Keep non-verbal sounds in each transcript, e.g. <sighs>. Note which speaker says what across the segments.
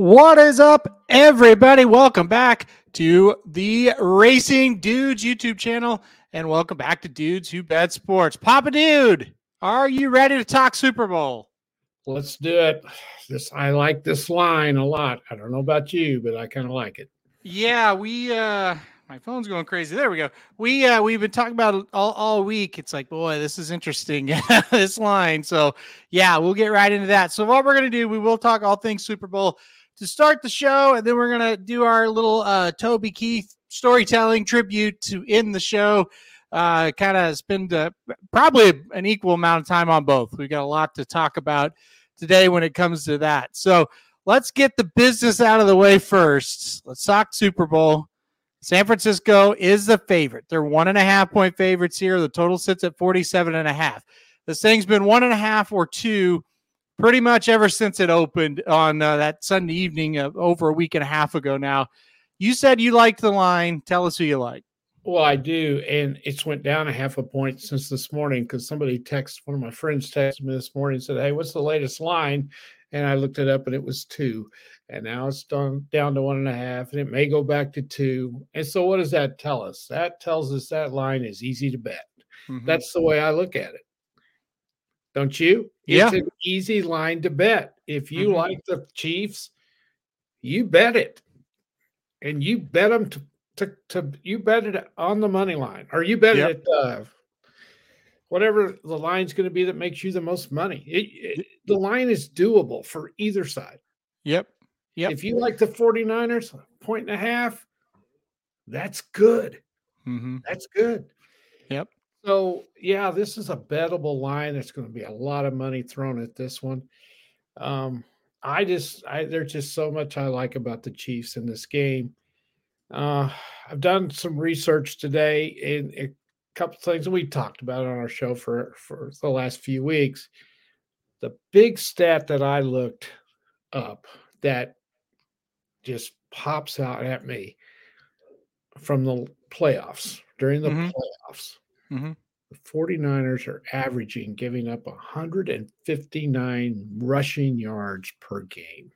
Speaker 1: What is up, everybody? Welcome back to the Racing Dudes YouTube channel, and welcome back to Dudes Who Bet Sports. Papa Dude, are you ready to talk Super Bowl?
Speaker 2: Let's do it. This I like this line a lot. I don't know about you, but I kind of like it.
Speaker 1: Yeah, we uh my phone's going crazy. There we go. We uh we've been talking about it all, all week. It's like, boy, this is interesting. <laughs> this line. So yeah, we'll get right into that. So what we're gonna do, we will talk all things Super Bowl to start the show, and then we're gonna do our little uh Toby Keith storytelling tribute to end the show. Uh kind of spend uh, probably an equal amount of time on both. We got a lot to talk about today when it comes to that. So let's get the business out of the way first. Let's talk Super Bowl. San Francisco is the favorite. They're one and a half point favorites here. The total sits at 47 and a half. This thing's been one and a half or two pretty much ever since it opened on uh, that Sunday evening uh, over a week and a half ago now. You said you liked the line. Tell us who you like.
Speaker 2: Well, I do, and it's went down a half a point since this morning because somebody texted one of my friends texted me this morning and said, "Hey, what's the latest line?" And I looked it up, and it was two, and now it's down down to one and a half, and it may go back to two. And so, what does that tell us? That tells us that line is easy to bet.
Speaker 1: Mhm.
Speaker 2: That's the way I look at it. Don't you?
Speaker 1: Yeah.
Speaker 2: It's an easy line to bet. If you
Speaker 1: Mhm.
Speaker 2: like the Chiefs, you bet it. And you bet them to, to, to you bet it on the money line or you bet
Speaker 1: Yep.
Speaker 2: it uh, whatever the line's going to be that makes you the most money. It, it- the line is doable for either side.
Speaker 1: Yep. Yep.
Speaker 2: If you like the 49ers, point and a half, that's good.
Speaker 1: Mm-hmm.
Speaker 2: That's good. So yeah, this is a bettable line. There's going to be a lot of money thrown at this one. Um, I just, I there's just so much I like about the Chiefs in this game. Uh, I've done some research today and a couple things we talked about on our show for for the last few weeks. The big stat that I looked up that just pops out at me from the playoffs during the
Speaker 1: Mhm.
Speaker 2: playoffs.
Speaker 1: Mhm.
Speaker 2: The 49ers are averaging giving up 159 rushing yards per game.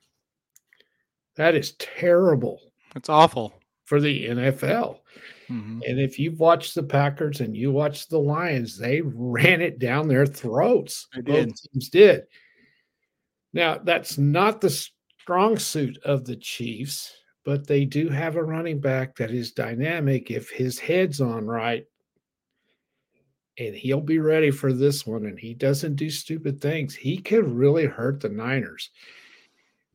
Speaker 2: That is terrible
Speaker 1: It's awful.
Speaker 2: for the NFL.
Speaker 1: Mhm.
Speaker 2: And if you've watched the Packers and you watched the Lions, they ran it down their throats.
Speaker 1: They
Speaker 2: Both
Speaker 1: did.
Speaker 2: teams did. Now, that's not the strong suit of the Chiefs, but they do have a running back that is dynamic if his head's on right. And he'll be ready for this one. And he doesn't do stupid things. He could really hurt the Niners.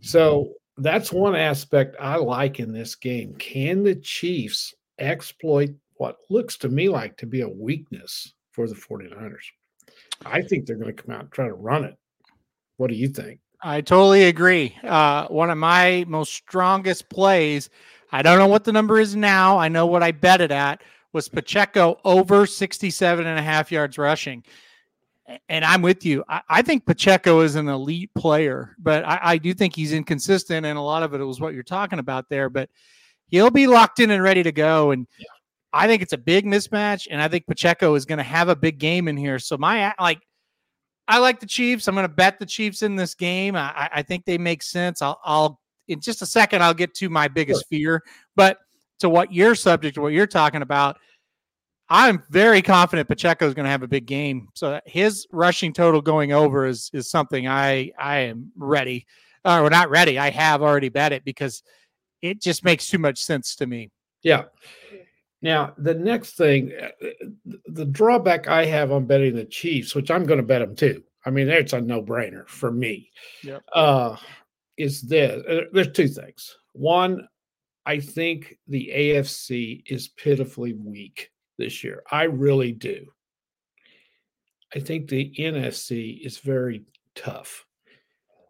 Speaker 2: So that's one aspect I like in this game. Can the Chiefs exploit what looks to me like to be a weakness for the 49ers? I think they're going to come out and try to run it. What do you think?
Speaker 1: I totally agree. Uh, one of my most strongest plays, I don't know what the number is now. I know what I bet it at was Pacheco over 67 and a half yards rushing. And I'm with you. I, I think Pacheco is an elite player, but I, I do think he's inconsistent. And a lot of it was what you're talking about there, but he'll be locked in and ready to go. And
Speaker 2: Yeah.
Speaker 1: I think it's a big mismatch. And I think Pacheco is going to have a big game in here. So my, like, I like the Chiefs. I'm going to bet the Chiefs in this game. I, I- I think they make sense. I'll, I'll in just a second. I'll get to my biggest fear, but to what your subject, what you're talking about, I'm very confident Pacheco is going to have a big game. So his rushing total going over is is something I I am ready. Uh, or not ready. I have already bet it because it just makes too much sense to me.
Speaker 2: Yeah. Now, the next thing, uh, the drawback I have on betting the Chiefs, which I'm going to bet them too. I mean, it's a no brainer for me.
Speaker 1: Yep.
Speaker 2: Uh, is this? uh, There's two things. One, I think the AFC is pitifully weak this year. I really do. I think the NFC is very tough.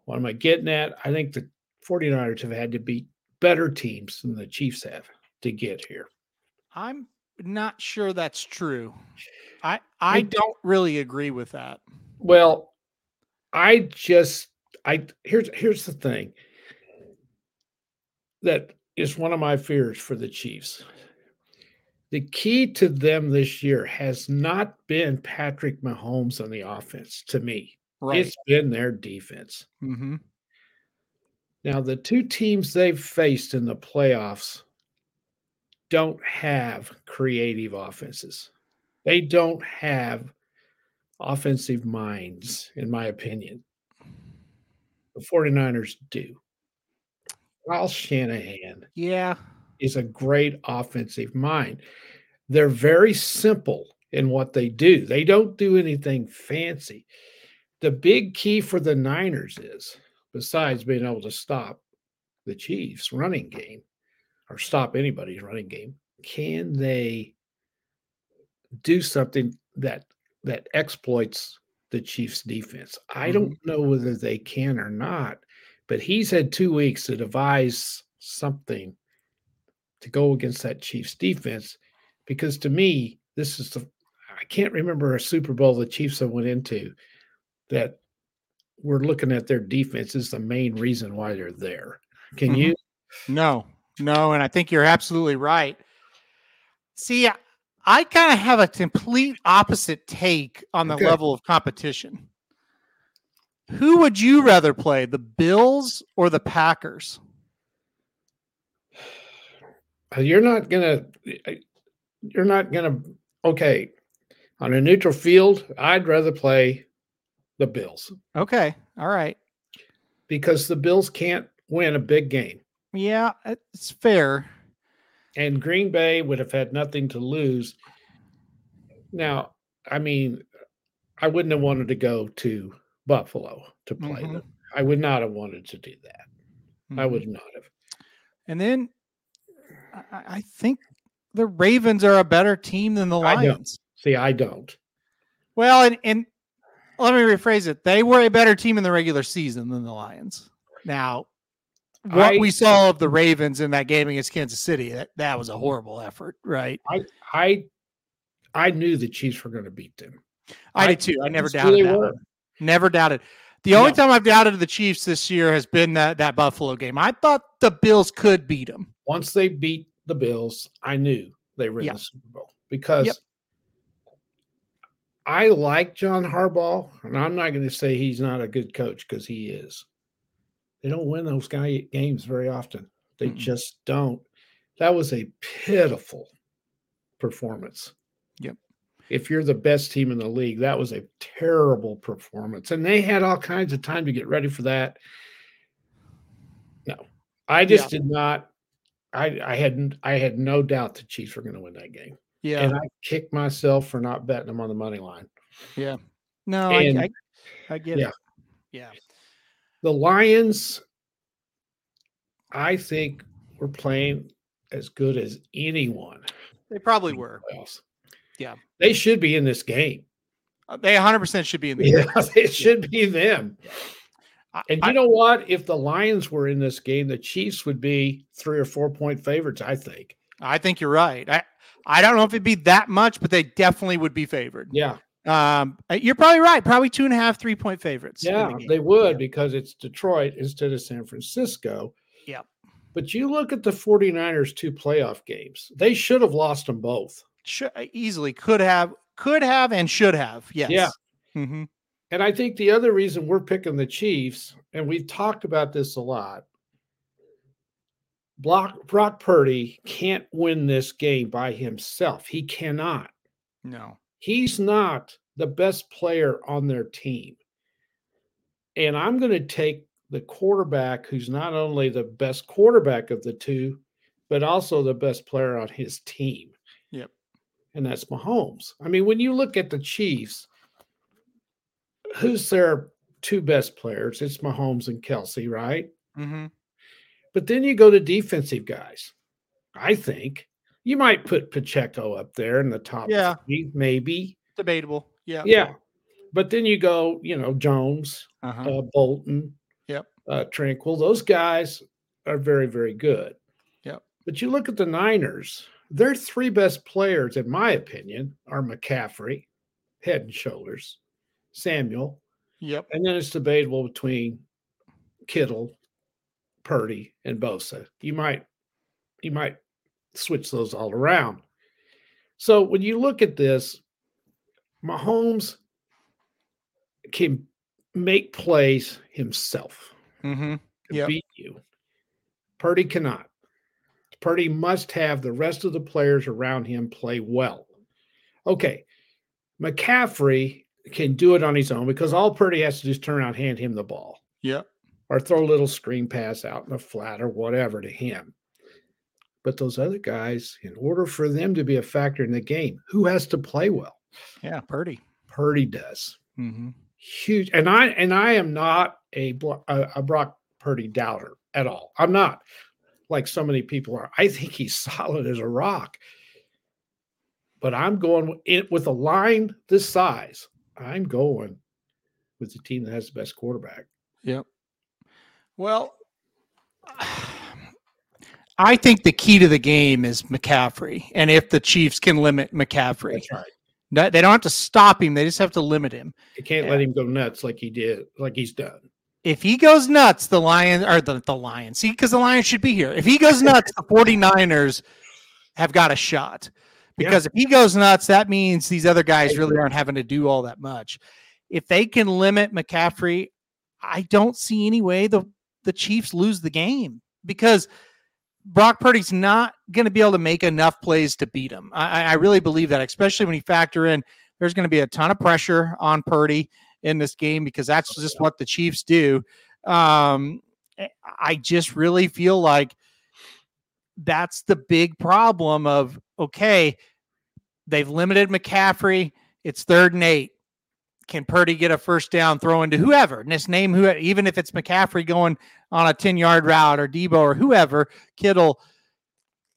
Speaker 2: What am I getting at? I think the 49ers have had to beat better teams than the Chiefs have to get here.
Speaker 1: I'm not sure that's true. I I don't really agree with that.
Speaker 2: Well, I just I here's here's the thing that is one of my fears for the Chiefs. The key to them this year has not been Patrick Mahomes on the offense to me.
Speaker 1: Right.
Speaker 2: It's been their defense.
Speaker 1: mm-hmm.
Speaker 2: Now, the two teams they've faced in the playoffs don't have creative offenses. They don't have offensive minds, in my opinion. The 49ers do. Kyle Shanahan
Speaker 1: Yeah.
Speaker 2: is a great offensive mind. They're very simple in what they do, they don't do anything fancy. The big key for the Niners is, besides being able to stop the Chiefs' running game or stop anybody's running game, can they do something that that exploits the Chiefs defense? I mm-hmm. don't know whether they can or not, but he's had 2 weeks to devise something to go against that Chiefs defense because to me this is the I can't remember a Super Bowl the Chiefs have went into that we're looking at their defense is the main reason why they're there. Can
Speaker 1: Mhm.
Speaker 2: you
Speaker 1: No, no, and I think you're absolutely right. See, I- I kind of have a complete opposite take on the
Speaker 2: Okay.
Speaker 1: level of competition. Who would you rather play, the Bills or the Packers?
Speaker 2: uh, you're not gonna you're not gonna okay on a neutral field i'd rather play the bills
Speaker 1: Okay, all right.
Speaker 2: because the bills can't win a big game
Speaker 1: Yeah, it's fair.
Speaker 2: and green bay would have had nothing to lose now i mean i wouldn't have wanted to go to buffalo to play
Speaker 1: Mhm.
Speaker 2: them i would not have wanted to do that i
Speaker 1: Mhm.
Speaker 2: would not have
Speaker 1: And then I, I- I think the Ravens are a better team than the
Speaker 2: I.
Speaker 1: Lions.
Speaker 2: see i don't
Speaker 1: Well, and, and let me rephrase it. They were a better team in the regular season than the Lions. Now, what
Speaker 2: I-
Speaker 1: we saw of the Ravens in that game against Kansas City, that, that was a horrible effort, right?
Speaker 2: i i i knew the chiefs were going to beat them
Speaker 1: I,
Speaker 2: I
Speaker 1: did too. I never doubted that.
Speaker 2: were.
Speaker 1: Never doubted. The only
Speaker 2: No.
Speaker 1: time I've doubted the Chiefs this year has been that, that Buffalo game. I thought the Bills could beat them.
Speaker 2: once they beat the Bills, I knew they were in the Super Bowl because
Speaker 1: Yep.
Speaker 2: I like John Harbaugh, and I'm not going to say he's not a good coach because he is. They don't win those guy games very often. They
Speaker 1: Mm-mm.
Speaker 2: just don't. That was a pitiful performance.
Speaker 1: Yep.
Speaker 2: If you're the best team in the league, that was a terrible performance. And they had all kinds of time to get ready for that. No, I just did not. I, I hadn't I had no doubt the Chiefs were going to win that game,
Speaker 1: Yeah.
Speaker 2: and I kicked myself for not betting them on the money line. Yeah.
Speaker 1: No,
Speaker 2: and-
Speaker 1: I, I, I get
Speaker 2: yeah.
Speaker 1: it. Yeah.
Speaker 2: The Lions, I think, were playing as good as anyone.
Speaker 1: They probably were.
Speaker 2: playoffs.
Speaker 1: Yeah.
Speaker 2: they should be in this game.
Speaker 1: Uh, They 100% should be in the
Speaker 2: Yeah, it <laughs> should be them. And
Speaker 1: I-
Speaker 2: you know what? If the Lions were in this game, the Chiefs would be three or four point favorites. I think.
Speaker 1: I think you're right. I, I don't know if it'd be that much, but they definitely would be favored.
Speaker 2: Yeah,
Speaker 1: Um, uh, you're probably right. Probably two and a half, three point favorites. in the
Speaker 2: yeah, they would
Speaker 1: Yeah.
Speaker 2: because it's Detroit instead of San Francisco.
Speaker 1: Yeah.
Speaker 2: But you look at the 49ers two playoff games, they should have lost them both.
Speaker 1: Should, easily could have, could have, and should have. Yes.
Speaker 2: Yeah.
Speaker 1: hmm
Speaker 2: And I think the other reason we're picking the Chiefs, and we've talked about this a lot, Brock, Brock Purdy can't win this game by himself. He cannot.
Speaker 1: No.
Speaker 2: He's not the best player on their team. And I'm going to take the quarterback who's not only the best quarterback of the two, but also the best player on his team. And that's Mahomes. I mean, when you look at the Chiefs, who's their two best players? It's Mahomes and Kelce, right?
Speaker 1: hmm
Speaker 2: But then you go to defensive guys. I think you might put Pacheco up there in the top
Speaker 1: Yeah.
Speaker 2: three, maybe.
Speaker 1: Debatable. Yeah.
Speaker 2: Yeah. But then you go, you know, Jones,
Speaker 1: Uh-huh.
Speaker 2: uh, Bolton,
Speaker 1: Yep.
Speaker 2: uh, Tranquil. Those guys are very, very good.
Speaker 1: Yep.
Speaker 2: But you look at the Niners, their three best players, in my opinion, are McCaffrey, head and shoulders, Samuel,
Speaker 1: Yep.
Speaker 2: and then it's debatable between Kittle, Purdy, and Bosa. You might you might switch those all around. So when you look at this, Mahomes can make plays himself
Speaker 1: Mm-hmm. Yep.
Speaker 2: beat you. Purdy cannot. Purdy must have the rest of the players around him play well. Okay. McCaffrey can do it on his own because all Purdy has to do is turn out, hand him the ball
Speaker 1: Yep.
Speaker 2: or throw a little screen pass out in the flat or whatever to him. But those other guys, in order for them to be a factor in the game, who has to play well?
Speaker 1: Yeah. Purdy.
Speaker 2: Purdy does.
Speaker 1: Mm-hmm.
Speaker 2: Huge. And I and I am not a, a Brock Purdy doubter at all. I'm not like so many people are. I think he's <laughs> solid as a rock. But I'm going it with a line this size. I'm going with the team that has the best quarterback.
Speaker 1: Yep. Well, <sighs> I think the key to the game is McCaffrey, and if the Chiefs can limit McCaffrey,
Speaker 2: That's right.
Speaker 1: No- they don't have to stop him; they just have to limit him.
Speaker 2: They can't let him go nuts like he did, like he's done.
Speaker 1: If he goes nuts, the Lions or the, the Lions, see, because the Lions should be here. If he goes nuts, the 49ers have got a shot.
Speaker 2: Yeah.
Speaker 1: Because if he goes nuts, that means these other guys really aren't having to do all that much. If they can limit McCaffrey, I don't see any way the, the Chiefs lose the game because Brock Purdy's not going to be able to make enough plays to beat him. I- I really believe that, especially when you factor in there's going to be a ton of pressure on Purdy in this game because that's just what the Chiefs do. Um, I- I just really feel like that's the big problem of okay, they've limited McCaffrey. It's third and eight. Can Purdy get a first down throw into whoever? And just name who, even if it's McCaffrey going on a 10 yard route or Deebo or whoever, Kittle.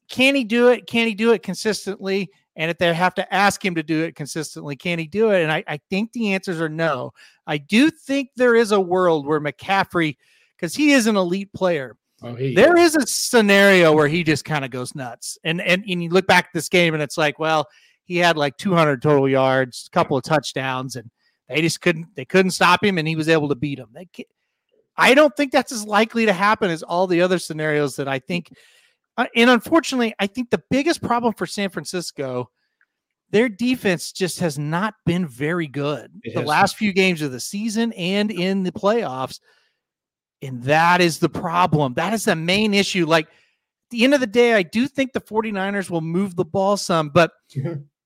Speaker 1: Can he do it? Can he do it consistently? And if they have to ask him to do it consistently, can he do it? And I, I think the answers are no. I do think there is a world where McCaffrey, because he is an elite player,
Speaker 2: Oh, he
Speaker 1: there is a scenario where he just kind of goes nuts. And, and and you look back at this game and it's like, well, he had like 200 total yards, a couple of touchdowns, and they just couldn't they couldn't stop him, and he was able to beat them. They, I don't think that's as likely to happen as all the other scenarios that I think. Uh, and unfortunately, I think the biggest problem for San Francisco, their defense just has not been very good
Speaker 2: It
Speaker 1: the last few games of the season and in the playoffs. And that is the problem. That is the main issue. Like at the end of the day, I do think the 49ers will move the ball some, but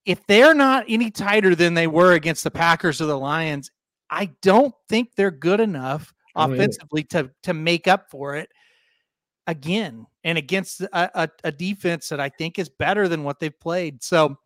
Speaker 1: if they're not any tighter than they were against the Packers or the Lions, I don't think they're good enough
Speaker 2: either.
Speaker 1: offensively to to make up for it again and against a, a, a defense that I think is better than what they've played. So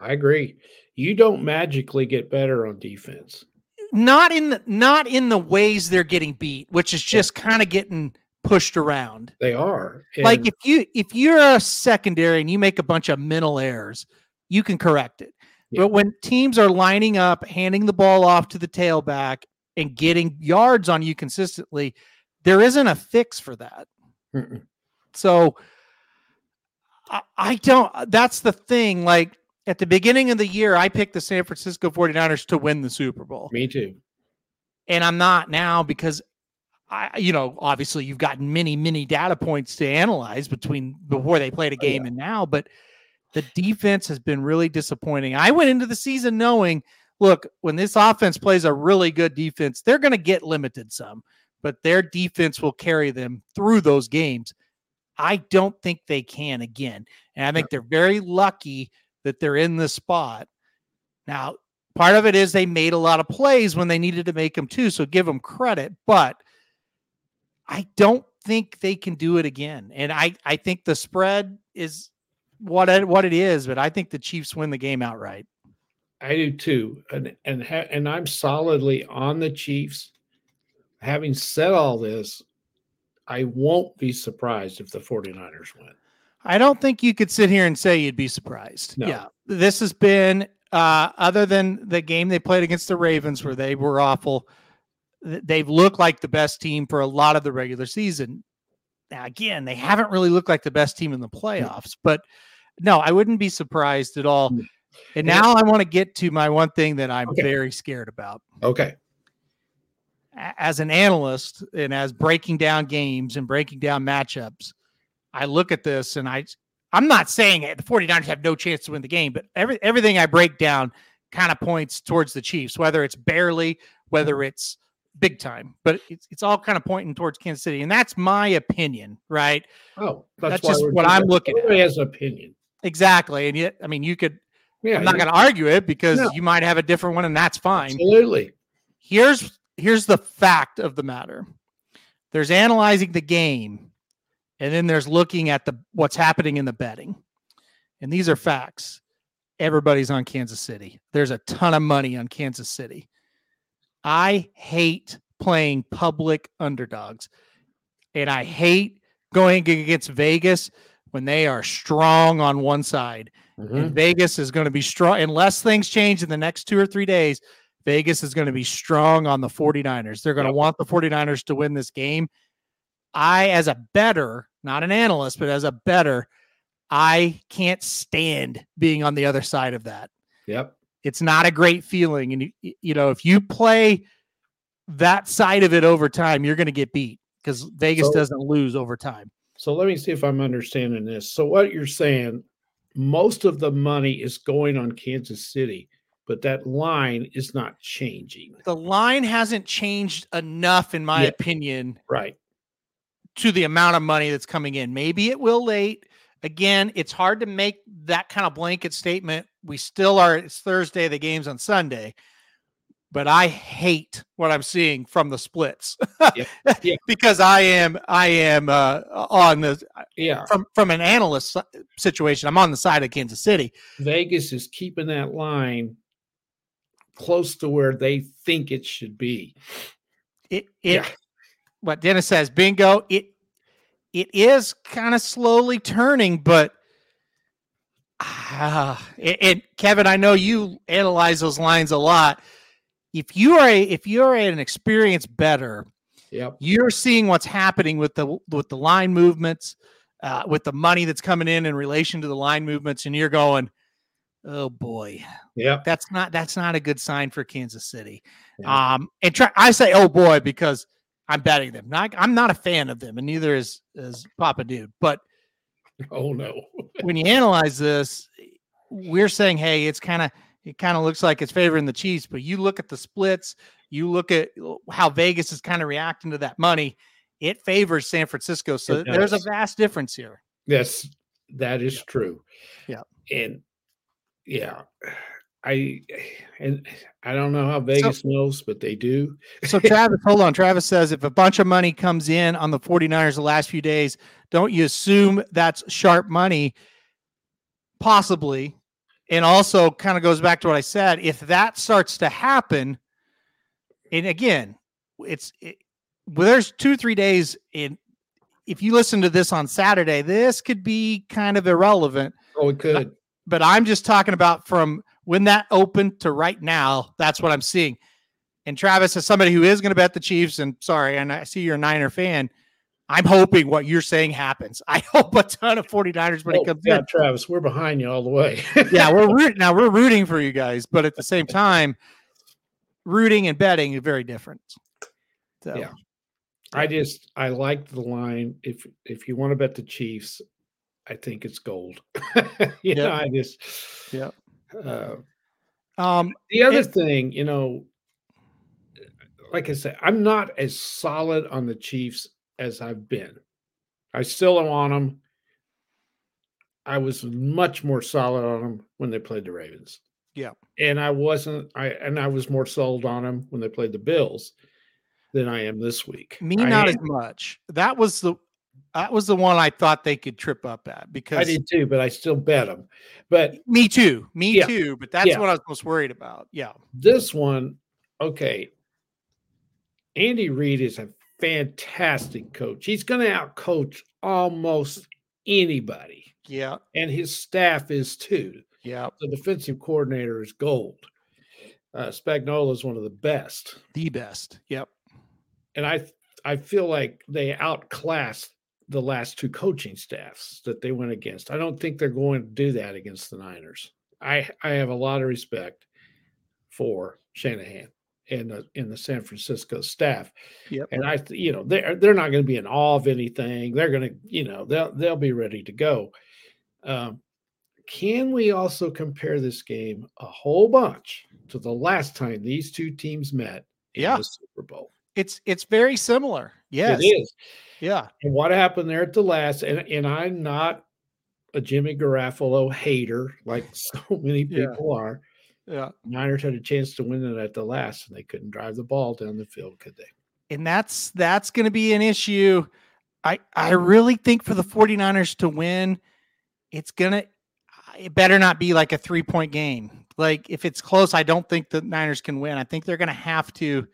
Speaker 2: I agree. You don't magically get better on defense.
Speaker 1: not in the not in the ways they're getting beat, which is
Speaker 2: Yeah.
Speaker 1: just kind of getting pushed around.
Speaker 2: They are.
Speaker 1: like if you if you're a secondary and you make a bunch of mental errors, you can correct it.
Speaker 2: Yeah.
Speaker 1: But when teams are lining up, handing the ball off to the tailback and getting yards on you consistently, there isn't a fix for that.
Speaker 2: Mm-mm.
Speaker 1: So I, I don't that's the thing like at the beginning of the year I picked the San Francisco 49ers to win the Super Bowl
Speaker 2: me too.
Speaker 1: and I'm not now because I, you know, obviously you've got many, many data points to analyze between before they played a
Speaker 2: Oh, yeah.
Speaker 1: game and now, but the defense has been really disappointing. I went into the season knowing, look, when this offense plays a really good defense, they're going to get limited some, but their defense will carry them through those games. I don't think they can again. And I think they're very lucky that they're in this spot. Now, part of it is they made a lot of plays when they needed to make them too. So give them credit, but I don't think they can do it again. And I, I think the spread is what it, what it is, but I think the Chiefs win the game outright.
Speaker 2: I do too. And and ha- and I'm solidly on the Chiefs. Having said all this, I won't be surprised if the 49ers win.
Speaker 1: I don't think you could sit here and say you'd be surprised.
Speaker 2: No.
Speaker 1: Yeah. This has been uh other than the game they played against the Ravens where they were awful, they've looked like the best team for a lot of the regular season. Now again, they haven't really looked like the best team in the playoffs, but no, I wouldn't be surprised at all.
Speaker 2: Mm.
Speaker 1: And now I want to get to my one thing that I'm
Speaker 2: Okay.
Speaker 1: very scared about.
Speaker 2: Okay.
Speaker 1: As an analyst and as breaking down games and breaking down matchups, I look at this and I I'm not saying it, the 49ers have no chance to win the game, but every everything I break down kind of points towards the Chiefs, whether it's barely, whether it's big time. But it's it's all kind of pointing towards Kansas City, and that's my opinion, right?
Speaker 2: Oh,
Speaker 1: That's
Speaker 2: why
Speaker 1: just what I'm
Speaker 2: that.
Speaker 1: looking at.
Speaker 2: Everybody has an opinion.
Speaker 1: Exactly, and yet, I mean, you could.
Speaker 2: Yeah,
Speaker 1: I'm not going to argue it because
Speaker 2: No.
Speaker 1: you might have a different one, and that's fine.
Speaker 2: absolutely.
Speaker 1: here's here's the fact of the matter there's analyzing the game and then there's looking at the what's happening in the betting and these are facts everybody's on kansas city there's a ton of money on kansas city i hate playing public underdogs and i hate going against vegas when they are strong on one side
Speaker 2: Mm-hmm.
Speaker 1: and Vegas is going to be strong unless things change in the next two or three days. Vegas is going to be strong on the 49ers. They're going to want the 49ers to win this game. I, as a bettor, not an analyst, but as a bettor, I can't stand being on the other side of that.
Speaker 2: Yep.
Speaker 1: It's not a great feeling. And, you, you know, if you play that side of it over time, you're going to get beat because Vegas
Speaker 2: So-
Speaker 1: doesn't lose over time.
Speaker 2: So let me see if I'm understanding this. So what you're saying, most of the money is going on Kansas City, but that line is not changing.
Speaker 1: The line hasn't changed enough, in my
Speaker 2: Yeah.
Speaker 1: opinion,
Speaker 2: Right.
Speaker 1: to the amount of money that's coming in. Maybe it will late. Again, it's hard to make that kind of blanket statement. We still are, it's Thursday, the game's on Sunday. But I hate what I'm seeing from the splits
Speaker 2: Yeah, <laughs> yeah.
Speaker 1: because I am I am uh, on the
Speaker 2: Yeah.
Speaker 1: from from an analyst situation. I'm on the side of Kansas City.
Speaker 2: Vegas is keeping that line close to where they think it should be.
Speaker 1: It it
Speaker 2: Yeah.
Speaker 1: what Dennis says, bingo. It it is kind of slowly turning, but ah, and, and Kevin, I know you analyze those lines a lot. If you are a if you're an experienced bettor,
Speaker 2: Yep.
Speaker 1: you're seeing what's happening with the with the line movements, uh, with the money that's coming in in relation to the line movements, and you're going, oh boy,
Speaker 2: yeah
Speaker 1: that's not that's not a good sign for Kansas City.
Speaker 2: Yeah.
Speaker 1: Um, and try I say, oh boy, because I'm betting them. Not, I'm not a fan of them, and neither is is Papa Dude. But <laughs>
Speaker 2: Oh no.
Speaker 1: when you analyze this, we're saying, hey, it's kind of it kind of looks like it's favoring the Chiefs. But you look at the splits, you look at how Vegas is kind of reacting to that money. It favors San Francisco. So there's a vast difference here.
Speaker 2: Yes, that is true.
Speaker 1: Yeah.
Speaker 2: And yeah, I and I don't know how Vegas knows, but they do.
Speaker 1: So Travis, hold on. Travis says if a bunch of money comes in on the 49ers the last few days, don't you assume that's sharp money? Possibly. And also kind of goes back to what I said. If that starts to happen, and again, it's it, well, there's two, three days in. If you listen to this on Saturday, this could be kind of irrelevant
Speaker 2: Oh, it could.
Speaker 1: But I'm just talking about from when that opened to right now. That's what I'm seeing. And Travis, as somebody who is going to bet the Chiefs, and sorry, and I see you're a Niner fan, I'm hoping what you're saying happens. <laughs> I hope a ton of 49ers when
Speaker 2: Oh,
Speaker 1: comes
Speaker 2: yeah,
Speaker 1: in.
Speaker 2: Travis, we're behind you all the way. <laughs>
Speaker 1: Yeah, we're rooting now. We're rooting for you guys, but at the same <laughs> time, rooting and betting is very different. So,
Speaker 2: Yeah. I just I like the line. If if you want to bet the Chiefs, I think it's gold. <laughs> you know, I just
Speaker 1: yeah.
Speaker 2: Uh,
Speaker 1: um,
Speaker 2: the other
Speaker 1: It-
Speaker 2: thing, you know, like I said, I'm not as solid on the Chiefs as I've been. I still am on them. I was much more solid on them when they played the Ravens.
Speaker 1: Yeah.
Speaker 2: And I wasn't I and I was more sold on them when they played the Bills than I am this week.
Speaker 1: me
Speaker 2: I
Speaker 1: not
Speaker 2: am-
Speaker 1: as much. That was the that was the one I thought they could trip up at because I
Speaker 2: did too, but I still bet them. But
Speaker 1: me too, me
Speaker 2: Yeah.
Speaker 1: too. But that's
Speaker 2: Yeah.
Speaker 1: what I was most worried about. Yeah.
Speaker 2: this one, okay. Andy Reid is a fantastic coach. He's going to outcoach almost anybody,
Speaker 1: Yeah.
Speaker 2: and his staff is too.
Speaker 1: Yeah.
Speaker 2: The defensive coordinator is gold. Uh, Spagnuolo is one of the best,
Speaker 1: The best. Yep.
Speaker 2: and I I feel like they outclassed the last two coaching staffs that they went against. I don't think they're going to do that against the Niners. I I have a lot of respect for Shanahan and the in the San Francisco staff.
Speaker 1: Yep.
Speaker 2: And I you know they're they're not going to be in awe of anything. They're going to you know they'll they'll be ready to go. Um, can we also compare this game a whole bunch to the last time these two teams met in
Speaker 1: Yeah.
Speaker 2: the Super Bowl?
Speaker 1: It's it's very similar. Yes.
Speaker 2: It is.
Speaker 1: Yeah.
Speaker 2: And what happened there at the last, and, and I'm not a Jimmy Garoppolo hater like <laughs> so many
Speaker 1: Yeah.
Speaker 2: people are.
Speaker 1: Yeah.
Speaker 2: Niners had a chance to win it at the last, and they couldn't drive the ball down the field, could they?
Speaker 1: and that's that's going to be an issue i i really think for the 49ers to win it's going to it better not be like a three point game like if it's close i don't think the niners can win i think they're going to have to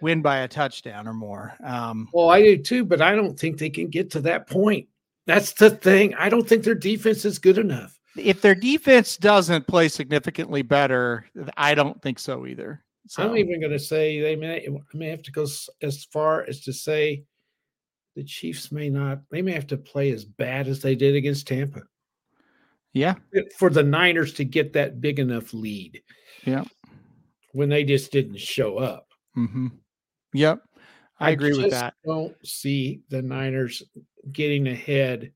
Speaker 1: win by a touchdown or more um
Speaker 2: Well, I do too, but I don't think they can get to that point. That's the thing. I don't think their defense is good enough.
Speaker 1: if their defense doesn't play significantly better i don't think so either so
Speaker 2: I'm even going to say they may, I may have to go as far as to say the Chiefs may not, they may have to play as bad as they did against Tampa
Speaker 1: yeah
Speaker 2: for the Niners to get that big enough lead.
Speaker 1: Yeah.
Speaker 2: When they just didn't show up.
Speaker 1: Hmm yep i agree with
Speaker 2: just
Speaker 1: that
Speaker 2: Don't see the Niners getting ahead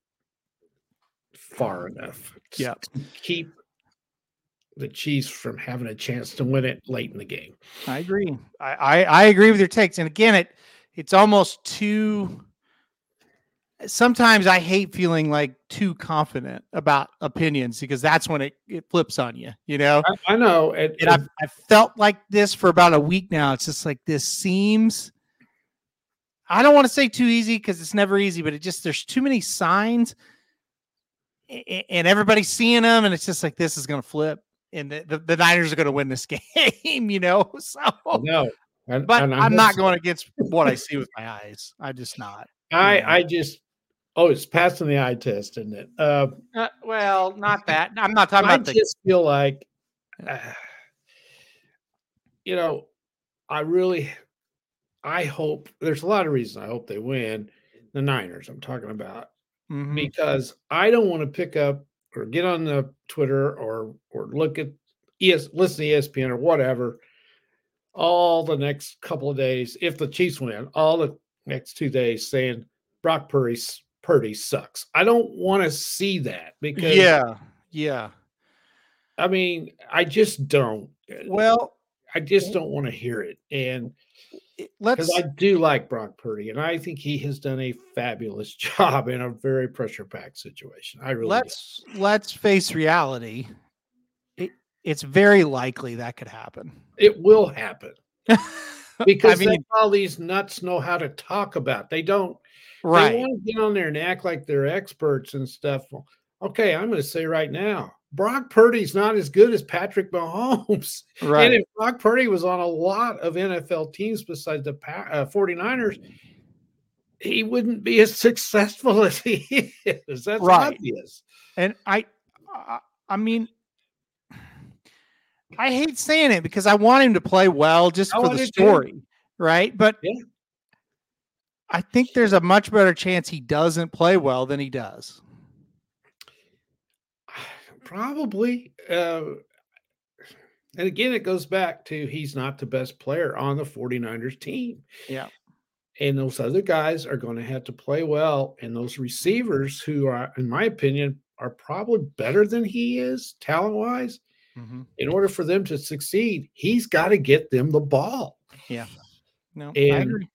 Speaker 2: far enough. to-
Speaker 1: Yep.
Speaker 2: keep the Chiefs from having a chance to win it late in the game.
Speaker 1: I agree. I, I I agree with your takes. And again, it it's almost too. Sometimes I hate feeling like too confident about opinions because that's when it, it flips on you. You know,
Speaker 2: I, I know, and,
Speaker 1: and I've I've felt like this for about a week now. It's just like this seems. I don't want to say too easy because it's never easy, but it just there's too many signs, and everybody's seeing them, and it's just like this is going to flip, and the, the, the Niners are going to win this <laughs> game. You know, <laughs> so
Speaker 2: no, and,
Speaker 1: but
Speaker 2: and
Speaker 1: I'm
Speaker 2: just-
Speaker 1: not going against what I see with my eyes. I just not.
Speaker 2: I. I just oh, it's passing the eye test, isn't it? Uh,
Speaker 1: Uh, well, not that. I'm not talking
Speaker 2: I
Speaker 1: about the.
Speaker 2: I just feel like, uh, <sighs> you know, I really, I hope there's a lot of reasons I hope they win the Niners. I'm talking about
Speaker 1: Mhm.
Speaker 2: because I don't want to pick up or get on the Twitter or or look at ES listen to ESPN or whatever all the next couple of days if the Chiefs win all the next two days saying Brock Purdy s- Purdy sucks. I don't want to see that because
Speaker 1: Yeah, yeah.
Speaker 2: I mean I just don't.
Speaker 1: Uh, well,
Speaker 2: I just don't want to hear it and
Speaker 1: let's.
Speaker 2: I do like Brock Purdy and I think he has done a fabulous <laughs> job in a very pressure packed situation. I really
Speaker 1: let's let's face reality. It, it's very likely that could happen.
Speaker 2: it will happen. <laughs> because
Speaker 1: I mean,
Speaker 2: all these nuts know how to talk about. They don't. They
Speaker 1: right?
Speaker 2: want to get on there and act like they're experts and stuff. Well, okay, I'm going to say right now, Brock Purdy's not as good as Patrick Mahomes. <laughs>
Speaker 1: Right.
Speaker 2: And if Brock Purdy was on a lot of NFL teams besides the uh, 49ers, he wouldn't be as <laughs> successful as he is. That's
Speaker 1: Right.
Speaker 2: obvious.
Speaker 1: And I, I, I mean, I hate saying it because I want him to play well just for the
Speaker 2: too.
Speaker 1: story, right? But
Speaker 2: Yeah.
Speaker 1: I think there's a much better chance he doesn't play well than he does. <sighs>
Speaker 2: Probably. Uh, and again, it goes back to he's not the best player on the 49ers team.
Speaker 1: Yeah.
Speaker 2: And those other guys are going to have to play well. And those receivers, who are, in my opinion, are probably better than he is talent wise. In order for them to succeed, he's got to get them the ball. Yeah.
Speaker 1: No, I
Speaker 2: And-
Speaker 1: agree.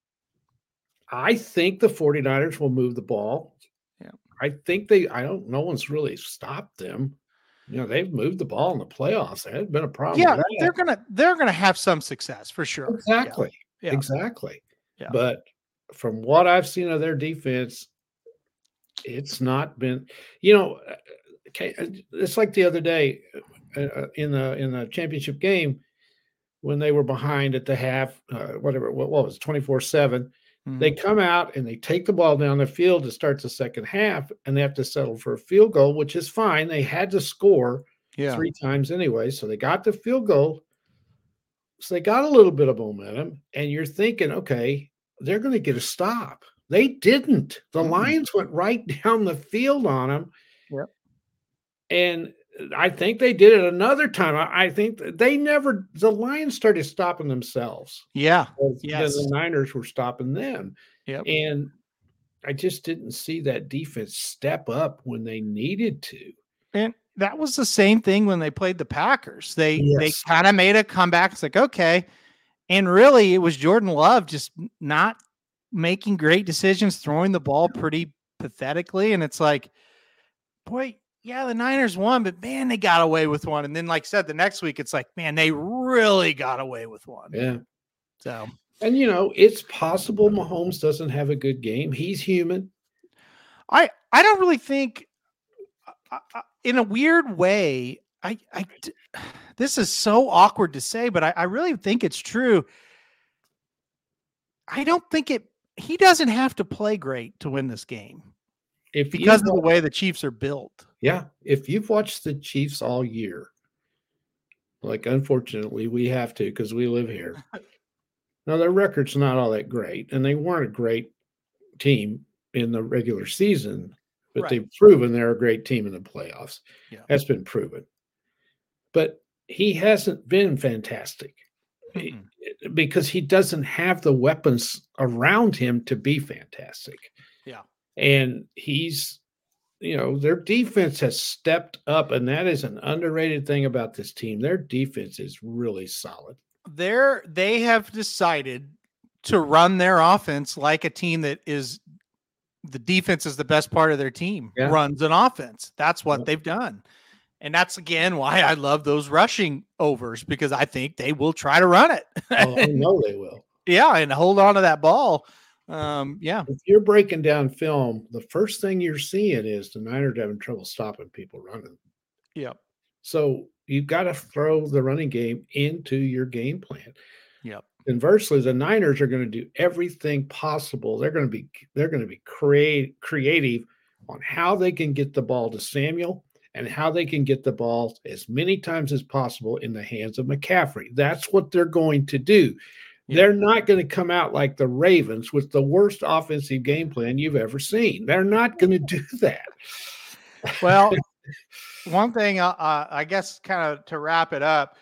Speaker 2: I think the 49ers will move the ball.
Speaker 1: Yeah.
Speaker 2: I think they, I don't, no one's really stopped them. You know, they've moved the ball in the playoffs. It hasn't been a problem.
Speaker 1: Yeah, they're gonna they're gonna have some success for sure.
Speaker 2: Exactly.
Speaker 1: Yeah.
Speaker 2: Exactly.
Speaker 1: Yeah.
Speaker 2: But from what I've seen of their defense, it's not been, you know, uh, okay, uh, it's like the other day uh, uh, in the in the championship game when they were behind at the half, uh, whatever, what, what was it, 24 7.
Speaker 1: Mhm.
Speaker 2: They come out and they take the ball down the field to start the second half, and they have to settle for a field goal, which is fine. They had to score
Speaker 1: yeah,
Speaker 2: three times anyway. So they got the field goal. So they got a little bit of momentum, and you're thinking, okay, they're going to get a stop. They didn't. The
Speaker 1: Mm-mm.
Speaker 2: Lions went right <laughs> down the field on them.
Speaker 1: Yep.
Speaker 2: And I think they did it another time. I, I think they never, the Lions started stopping themselves.
Speaker 1: yeah,
Speaker 2: Then
Speaker 1: Yes.
Speaker 2: the Niners were stopping them.
Speaker 1: Yep.
Speaker 2: And I just didn't see that defense step up when they needed to.
Speaker 1: and that was the same thing when they played the Packers. They they kind of made a comeback. It's like okay, And really, it was Jordan Love just not making great decisions, throwing the ball pretty pathetically. And it's like, boy, yeah, the Niners won, but man, they got away with one. And then, like I said, the next week, it's like, man, they really got away with one.
Speaker 2: Yeah.
Speaker 1: So,
Speaker 2: And you know, it's possible Mahomes doesn't have a good game. He's human.
Speaker 1: I I don't really think, I- I- in a weird way, I I this is so awkward to say, but I, I really think it's true. I don't think it. He doesn't have to play great to win this game
Speaker 2: If
Speaker 1: because of the way the Chiefs are built.
Speaker 2: Yeah, if you've watched the Chiefs all year, like unfortunately we have to because we live here. <laughs> Now their record's not all that great, and they weren't a great team in the regular season, but
Speaker 1: Right.
Speaker 2: they've proven they're a great team in the playoffs.
Speaker 1: Yeah.
Speaker 2: That's been proven. But he hasn't been fantastic eh,
Speaker 1: Mm-mm.
Speaker 2: Eh, because he doesn't have the weapons around him to be fantastic.
Speaker 1: Yeah.
Speaker 2: And he's you know, their defense has stepped up, and that is an underrated thing about this team. Their defense is really solid.
Speaker 1: They're they have decided to run their offense like a team that is the defense is the best part of their team
Speaker 2: Yeah.
Speaker 1: runs an offense. That's what
Speaker 2: Yep.
Speaker 1: they've done. And that's again why I love those rushing overs because I think they will try to run it.
Speaker 2: Oh, I know they <laughs> will.
Speaker 1: yeah, and hold on to that ball. Um, yeah,
Speaker 2: If you're breaking down film, the first thing you're seeing is the Niners having trouble stopping people running.
Speaker 1: yeah,
Speaker 2: So you've got to throw the running game into your game plan.
Speaker 1: Yep.
Speaker 2: Inversely, the Niners are going to do everything possible. They're going to be they're going to be create creative on how they can get the ball to Samuel and how they can get the ball as many times as possible in the hands of McCaffrey. That's what they're going to do.
Speaker 1: Yeah.
Speaker 2: They're not going to come out like the Ravens with the worst offensive game plan you've ever seen. They're not going to do that.
Speaker 1: Well, <laughs> one thing, uh, uh, I guess, kind of to wrap it up,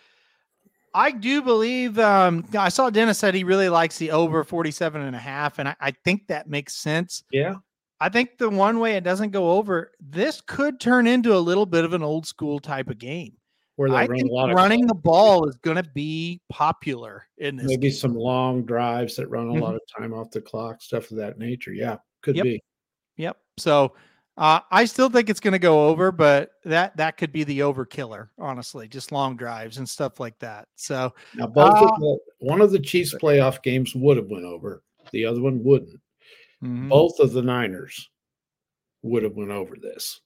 Speaker 1: I do believe um, I saw Dennis said he really likes the over 47 and a half, and I, I think that makes sense.
Speaker 2: Yeah.
Speaker 1: I think the one way it doesn't go over, this could turn into a little bit of an old school type of game.
Speaker 2: Where they
Speaker 1: I
Speaker 2: run
Speaker 1: think
Speaker 2: a lot of
Speaker 1: running the ball is going to be popular in this.
Speaker 2: maybe
Speaker 1: game.
Speaker 2: some long drives that run a
Speaker 1: Mhm.
Speaker 2: lot of time off the clock, stuff of that nature. Yeah, could
Speaker 1: Yep.
Speaker 2: be.
Speaker 1: Yep. So uh, I still think it's going to go over, but that that could be the overkiller, honestly, just long drives and stuff like that. So
Speaker 2: Now, both
Speaker 1: Uh,
Speaker 2: of the, one of the Chiefs playoff games would have went over. The other one wouldn't.
Speaker 1: mhm,
Speaker 2: Both of the Niners would have went over this.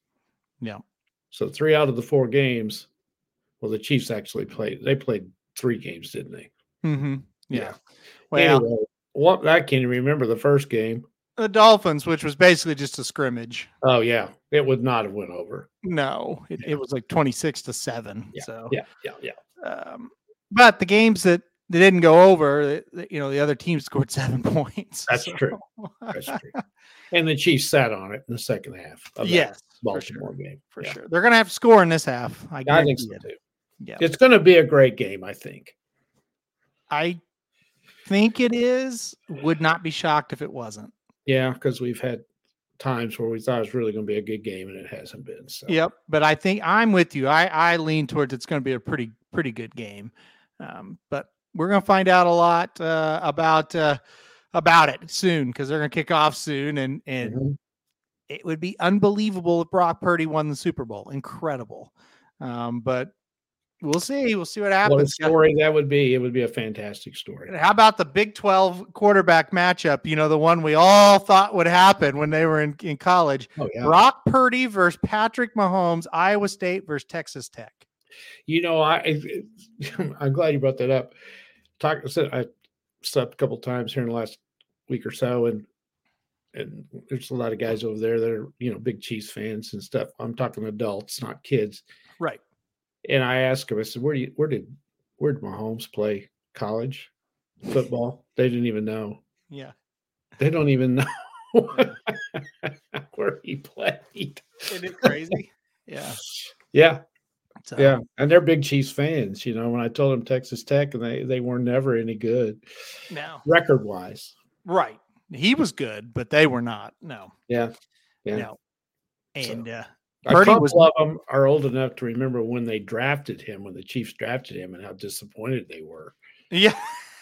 Speaker 1: Yeah.
Speaker 2: So three out of the four games. Well, the Chiefs actually played. They played three games, didn't they?
Speaker 1: mhm, yeah.
Speaker 2: Yeah.
Speaker 1: Well,
Speaker 2: Anyway, what I can remember the first game.
Speaker 1: the Dolphins, which was basically just a scrimmage.
Speaker 2: Oh yeah, it would not have went over.
Speaker 1: No, it, it was like twenty six to seven.
Speaker 2: Yeah,
Speaker 1: So
Speaker 2: Yeah, yeah, yeah.
Speaker 1: um, but the games that they didn't go over, you know, the other team scored seven <laughs> points.
Speaker 2: That's
Speaker 1: so-
Speaker 2: true. That's true. And the Chiefs sat on it in the second half of
Speaker 1: yes, for
Speaker 2: Baltimore
Speaker 1: sure,
Speaker 2: game.
Speaker 1: for
Speaker 2: Yeah.
Speaker 1: sure. They're gonna have to score in this half. I,
Speaker 2: I think so too.
Speaker 1: Yeah,
Speaker 2: It's going to be a great game, I think.
Speaker 1: I think it is. Would not be shocked if it wasn't.
Speaker 2: Yeah, because we've had times where we thought it was really going to be a good game and it hasn't been. So
Speaker 1: Yep. But I think I'm with you. I I lean towards it's going to be a pretty pretty good game. Um, but we're going to find out a lot uh, about uh, about it soon because they're going to kick off soon, and and
Speaker 2: Mhm.
Speaker 1: it would be unbelievable if Brock Purdy won the Super Bowl. Incredible. Um, but we'll see. We'll see what happens.
Speaker 2: what a story that would be. It would be a fantastic story.
Speaker 1: And How about the Big 12 quarterback matchup? You know, the one we all thought would happen when they were in, in college.
Speaker 2: Oh, yeah.
Speaker 1: Brock Purdy versus Patrick Mahomes, Iowa State versus Texas Tech.
Speaker 2: You know, I <laughs> I'm glad you brought that up. Talk I said I slept a couple times here in the last week or so, and and there's a lot of guys over there that are you know big Chiefs fans and stuff. I'm talking adults, not kids.
Speaker 1: Right.
Speaker 2: And I asked him, I said, "Where do you where did where did Mahomes play college football?" They didn't even know.
Speaker 1: Yeah.
Speaker 2: They don't even know <laughs> where he played.
Speaker 1: Isn't it crazy? yeah.
Speaker 2: Yeah,
Speaker 1: So,
Speaker 2: yeah, and they're big Chiefs fans. You know, when I told them Texas Tech, and they they were never any good
Speaker 1: No.
Speaker 2: record wise.
Speaker 1: Right. He was good, but they were not. No.
Speaker 2: Yeah, yeah.
Speaker 1: No. And uh,
Speaker 2: A
Speaker 1: Purdy
Speaker 2: couple
Speaker 1: was-
Speaker 2: of them are old enough to remember when they drafted him, when the Chiefs drafted him, and how disappointed they were.
Speaker 1: yeah.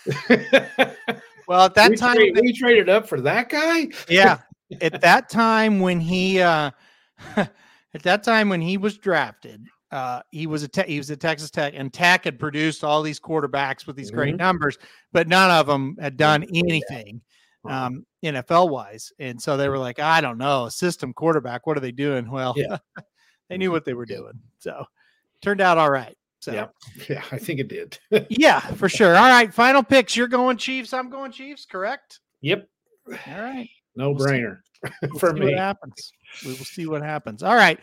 Speaker 1: <laughs> Well, at that
Speaker 2: we,
Speaker 1: time,
Speaker 2: trade- we traded up for that guy.
Speaker 1: yeah, <laughs> at that time when he uh <laughs> at that time when he was drafted, uh he was a te- he was at Texas Tech and Tech had produced all these quarterbacks with these great
Speaker 2: Mhm.
Speaker 1: numbers, but none of them had done anything um NFL wise. And so they were like, I don't know, system quarterback, what are they doing? Well,
Speaker 2: Yeah. <laughs>
Speaker 1: they knew what they were doing. So turned out all right. So
Speaker 2: Yeah, <laughs> yeah, I think it did. <laughs>
Speaker 1: yeah, for sure. All right, final picks. You're going Chiefs. I'm going Chiefs, correct?
Speaker 2: yep,
Speaker 1: All right. <sighs>
Speaker 2: no
Speaker 1: We'll see.
Speaker 2: brainer
Speaker 1: We'll
Speaker 2: for me.
Speaker 1: what happens. We will see what happens. All right.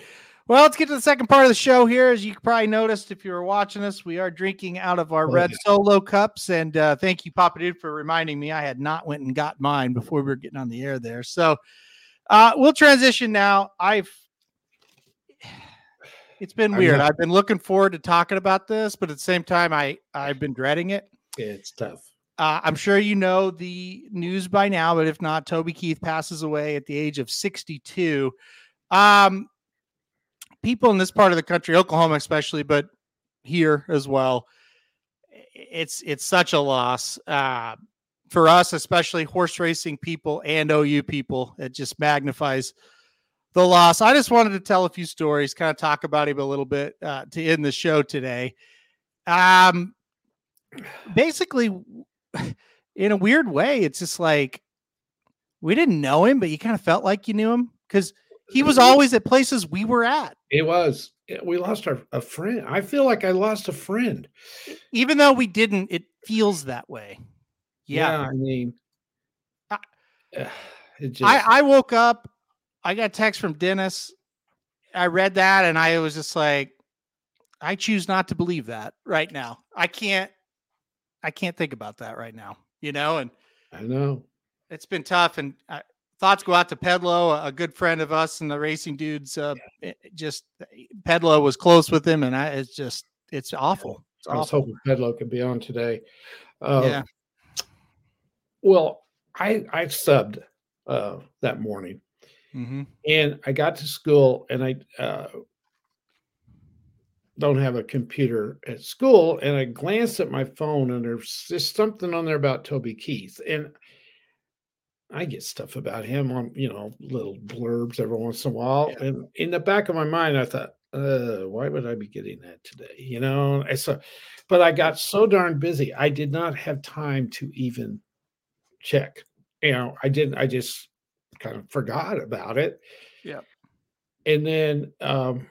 Speaker 1: Well, let's get to the second part of the show here. As you probably noticed, if you were watching us, we are drinking out of our
Speaker 2: Oh,
Speaker 1: red
Speaker 2: yeah.
Speaker 1: solo cups. And uh, thank you, Papa Dude, for reminding me. I had not went and got mine before we were getting on the air there. So uh, we'll transition now. I've <sighs> it's been weird. I've been looking forward to talking about this, but at the same time, I I've been dreading it.
Speaker 2: It's tough.
Speaker 1: Uh, I'm sure you know the news by now, but if not, Toby Keith passes away at the age of 62. Um, people in this part of the country, Oklahoma especially, but here as well, it's it's such a loss uh, for us, especially horse racing people and OU people. It just magnifies the loss. I just wanted to tell a few stories, kind of talk about him a little bit uh, to end the show today. Um, basically in a weird way it's just like we didn't know him but you kind of felt like you knew him because he was always at places we were at
Speaker 2: It was. We lost our a friend. I feel like I lost a friend.
Speaker 1: even though we didn't it feels that way yeah,
Speaker 2: I mean,
Speaker 1: I-
Speaker 2: it just.
Speaker 1: I, I woke up i got a text from dennis i read that and i was just like i choose not to believe that right now i can't i can't think about that right now you know and
Speaker 2: I know.
Speaker 1: it's been tough and uh, thoughts go out to pedlo a, good friend of us and the racing dudes uh it- it just pedlo was close with him and I, it's just it's awful. It's
Speaker 2: I was
Speaker 1: awful.
Speaker 2: hoping Pedlo could be on today. Uh,
Speaker 1: yeah.
Speaker 2: Well, I I subbed uh, that morning,
Speaker 1: hmm
Speaker 2: and I got to school, and I uh, don't have a computer at school, and I glanced at my phone, and there's just something on there about Toby Keith, and I get stuff about him on you know little blurbs every once in a while,
Speaker 1: Yeah.
Speaker 2: and in the back of my mind, I thought, uh, why would I be getting that today? You know, and so, but I got so darn busy, I did not have time to even check. You know, I didn't. I just kind of forgot about it.
Speaker 1: Yeah.
Speaker 2: And then um,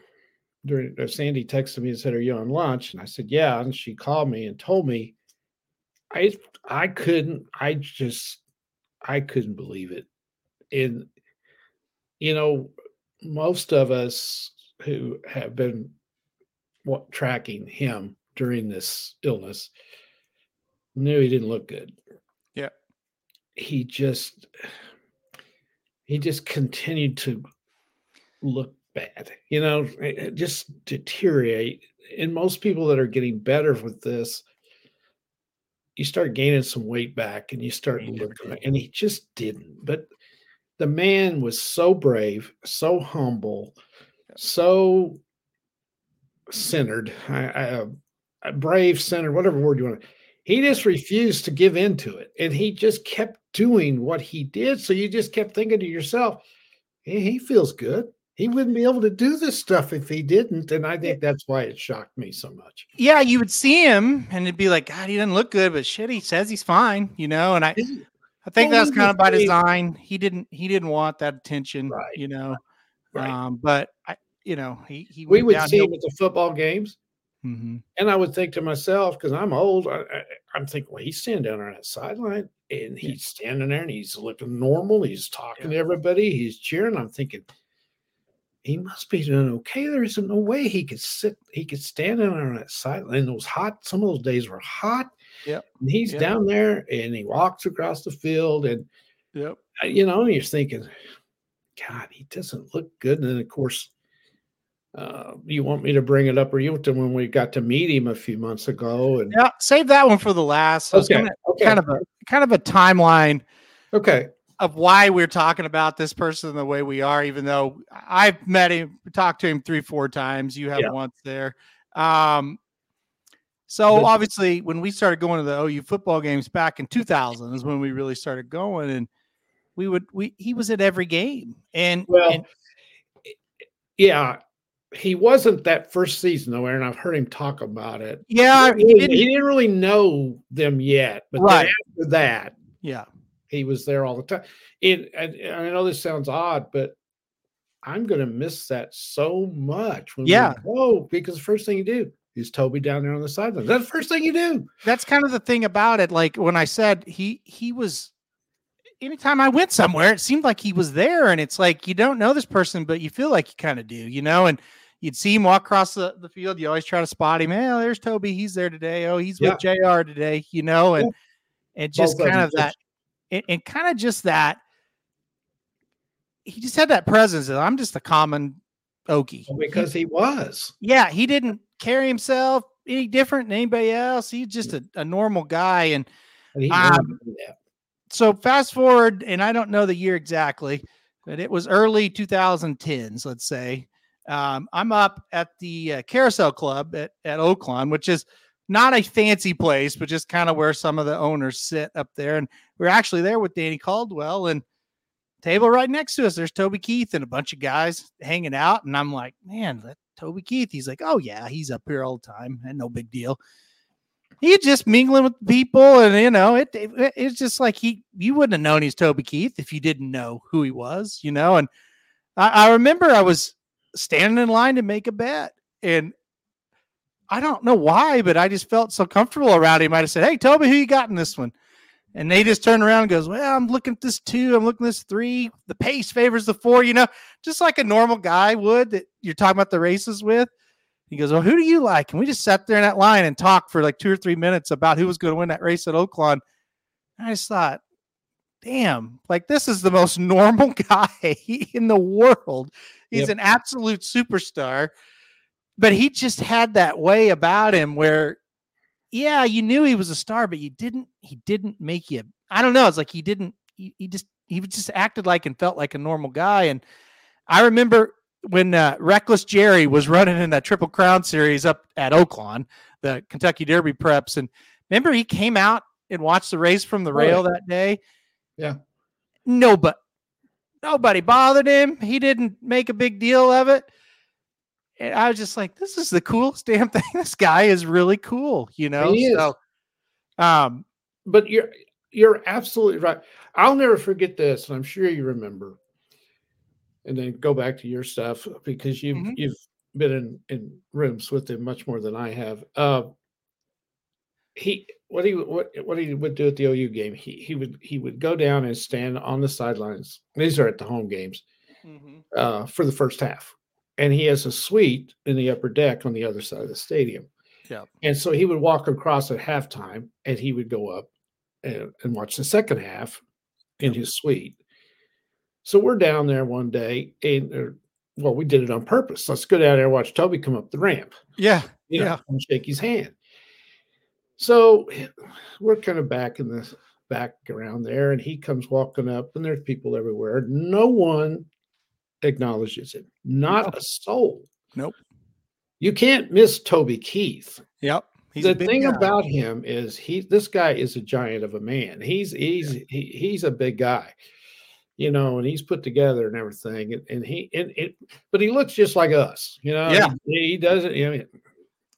Speaker 2: during uh, Sandy texted me and said, "Are you on lunch?" And I said, "Yeah." And she called me and told me, I I couldn't. I just I couldn't believe it. And you know, most of us who have been what tracking him during this illness knew he didn't look good.
Speaker 1: Yeah.
Speaker 2: He just he just continued to look bad, you know, it- it just deteriorate. And most people that are getting better with this, you start gaining some weight back and you start
Speaker 1: He
Speaker 2: looking, and he just didn't. But the man was so brave, so humble, so centered, I, I, uh, brave, centered, whatever word you want to. He just refused to give in to it, and he just kept doing what he did. So you just kept thinking to yourself, "Hey, he feels good. He wouldn't be able to do this stuff if he didn't." And I think that's why it shocked me so much.
Speaker 1: yeah you would see him and it'd be like god he doesn't look good but shit he says he's fine you know and i i think
Speaker 2: Well,
Speaker 1: that's
Speaker 2: we
Speaker 1: kind of by design he didn't he didn't want that attention
Speaker 2: Right,
Speaker 1: you know
Speaker 2: Right.
Speaker 1: um but i you know he he
Speaker 2: we would see him at the football games,
Speaker 1: Mhm.
Speaker 2: and I would think to myself, because I'm old, I, I, I'm thinking, well, he's standing down on that sideline, and
Speaker 1: Yeah.
Speaker 2: he's standing there, and he's looking normal. He's talking to everybody. He's cheering. I'm thinking, he must be doing okay. There isn't no way he could sit. He could stand down there on that sideline. And it hot. Some of those days were hot.
Speaker 1: Yeah.
Speaker 2: And he's
Speaker 1: Yep.
Speaker 2: down there, and he walks across the field, and
Speaker 1: yep
Speaker 2: uh, you know, and you're thinking, God, he doesn't look good. And then, of course, uh, you want me to bring it up, or you want to when we got to meet him a few months ago? And
Speaker 1: yeah save that one for the last
Speaker 2: okay,
Speaker 1: gonna-
Speaker 2: okay,
Speaker 1: kind of a kind of a timeline
Speaker 2: okay,
Speaker 1: of why we're talking about this person the way we are, even though I've met him, talked to him three, four times. You have
Speaker 2: Yeah.
Speaker 1: once there. Um, So obviously, when we started going to the OU football games back in 2000 is when we really started going, and we would we he was at every game, and
Speaker 2: Well,
Speaker 1: and-
Speaker 2: yeah, he wasn't that first season though, Aaron. I've heard him talk about it.
Speaker 1: yeah,
Speaker 2: he, didn't, he didn't really know them yet, but
Speaker 1: Right.
Speaker 2: after that,
Speaker 1: yeah,
Speaker 2: he was there all the time. It, and, and I know this sounds odd, but I'm going to miss that so much. When
Speaker 1: Yeah.
Speaker 2: we go, because the first thing you do is Toby down there on the sideline. That's the first thing you do.
Speaker 1: that's kind of the thing about it. Like when I said he he was. Anytime I went somewhere, it seemed like he was there, and it's like you don't know this person, but you feel like you kind of do, you know. And you'd see him walk across the, the field. You always try to spot him. Hey, oh, there's Toby. He's there today. Oh, he's with Jr. today, you know. And and just
Speaker 2: Both
Speaker 1: kind of that, and, and kind of just that. He just had that presence. of, I'm just a common Okie.
Speaker 2: Because he was.
Speaker 1: yeah, he didn't carry himself any different than anybody else. He's just a, a normal guy. And
Speaker 2: he
Speaker 1: Um,
Speaker 2: wanted to do that.
Speaker 1: so fast forward, and I don't know the year exactly, but it was early 2010s, let's say. Um, I'm up at the uh, Carousel Club at, at Oaklawn, which is not a fancy place, but just kind of where some of the owners sit up there. And we're actually there with Danny Caldwell and table right next to us. There's Toby Keith and a bunch of guys hanging out. And I'm like, man, that Toby Keith. He's like, oh, yeah, he's up here all the time and no big deal. He's just mingling with people, and you know, it, it it's just like he you wouldn't have known he's Toby Keith if you didn't know who he was, you know. And I, I remember I was standing in line to make a bet, and I don't know why, but I just felt so comfortable around him. I just said, "Hey, Toby, who you got in this one?" And they just turned around and goes, "Well, I'm looking at this two. I'm looking at this three. The pace favors the four. You know, just like a normal guy would that you're talking about the races with." He goes, Well, who do you like? And we just sat there in that line and talked for like two or three minutes about who was going to win that race at Oaklawn. And I just thought, damn, like this is the most <laughs> normal guy <laughs> in the world. He's
Speaker 2: Yep.
Speaker 1: an absolute superstar. But he just had that way about him where, yeah, you knew he was a star, but you didn't, he didn't make you, I don't know. It's like he didn't, he, he just, he just acted like and felt like a normal guy. And I remember when uh, Reckless Jerry was running in that Triple Crown series up at Oaklawn, the Kentucky Derby preps, and remember he came out and watched the race from the rail that day.
Speaker 2: Yeah.
Speaker 1: No, but nobody bothered him. He didn't make a big deal of it. And I was just like, this is the coolest damn thing. <laughs> This guy is really cool, you know.
Speaker 2: He is.
Speaker 1: So, um,
Speaker 2: But you're you're absolutely right. I'll never forget this, and I'm sure you remember. And then go back to your stuff because you've
Speaker 1: Mhm.
Speaker 2: you've been in, in rooms with him much more than I have. Uh, he what he what what he would do at the OU game. He he would he would go down and stand on the sidelines. These are at the home games uh, for the first half, and he has a suite in the upper deck on the other side of the stadium.
Speaker 1: Yeah.
Speaker 2: And so he would walk across at halftime, and he would go up and, and watch the second half in his suite. So we're down there one day, and or, well, we did it on purpose. Let's go down there and watch Toby come up the ramp
Speaker 1: yeah,
Speaker 2: you know,
Speaker 1: Yeah.
Speaker 2: and shake his hand. So we're kind of back in the back around there, and he comes walking up, and there's people everywhere. No one acknowledges it. not a soul.
Speaker 1: Nope.
Speaker 2: You can't miss Toby Keith.
Speaker 1: yep. He's
Speaker 2: the thing
Speaker 1: guy.
Speaker 2: about him is he this guy is a giant of a man. He's he's he, he's a big guy, you know, and he's put together and everything. And, and he and it, but he looks just like us, you know.
Speaker 1: Yeah.
Speaker 2: he, he doesn't. You know,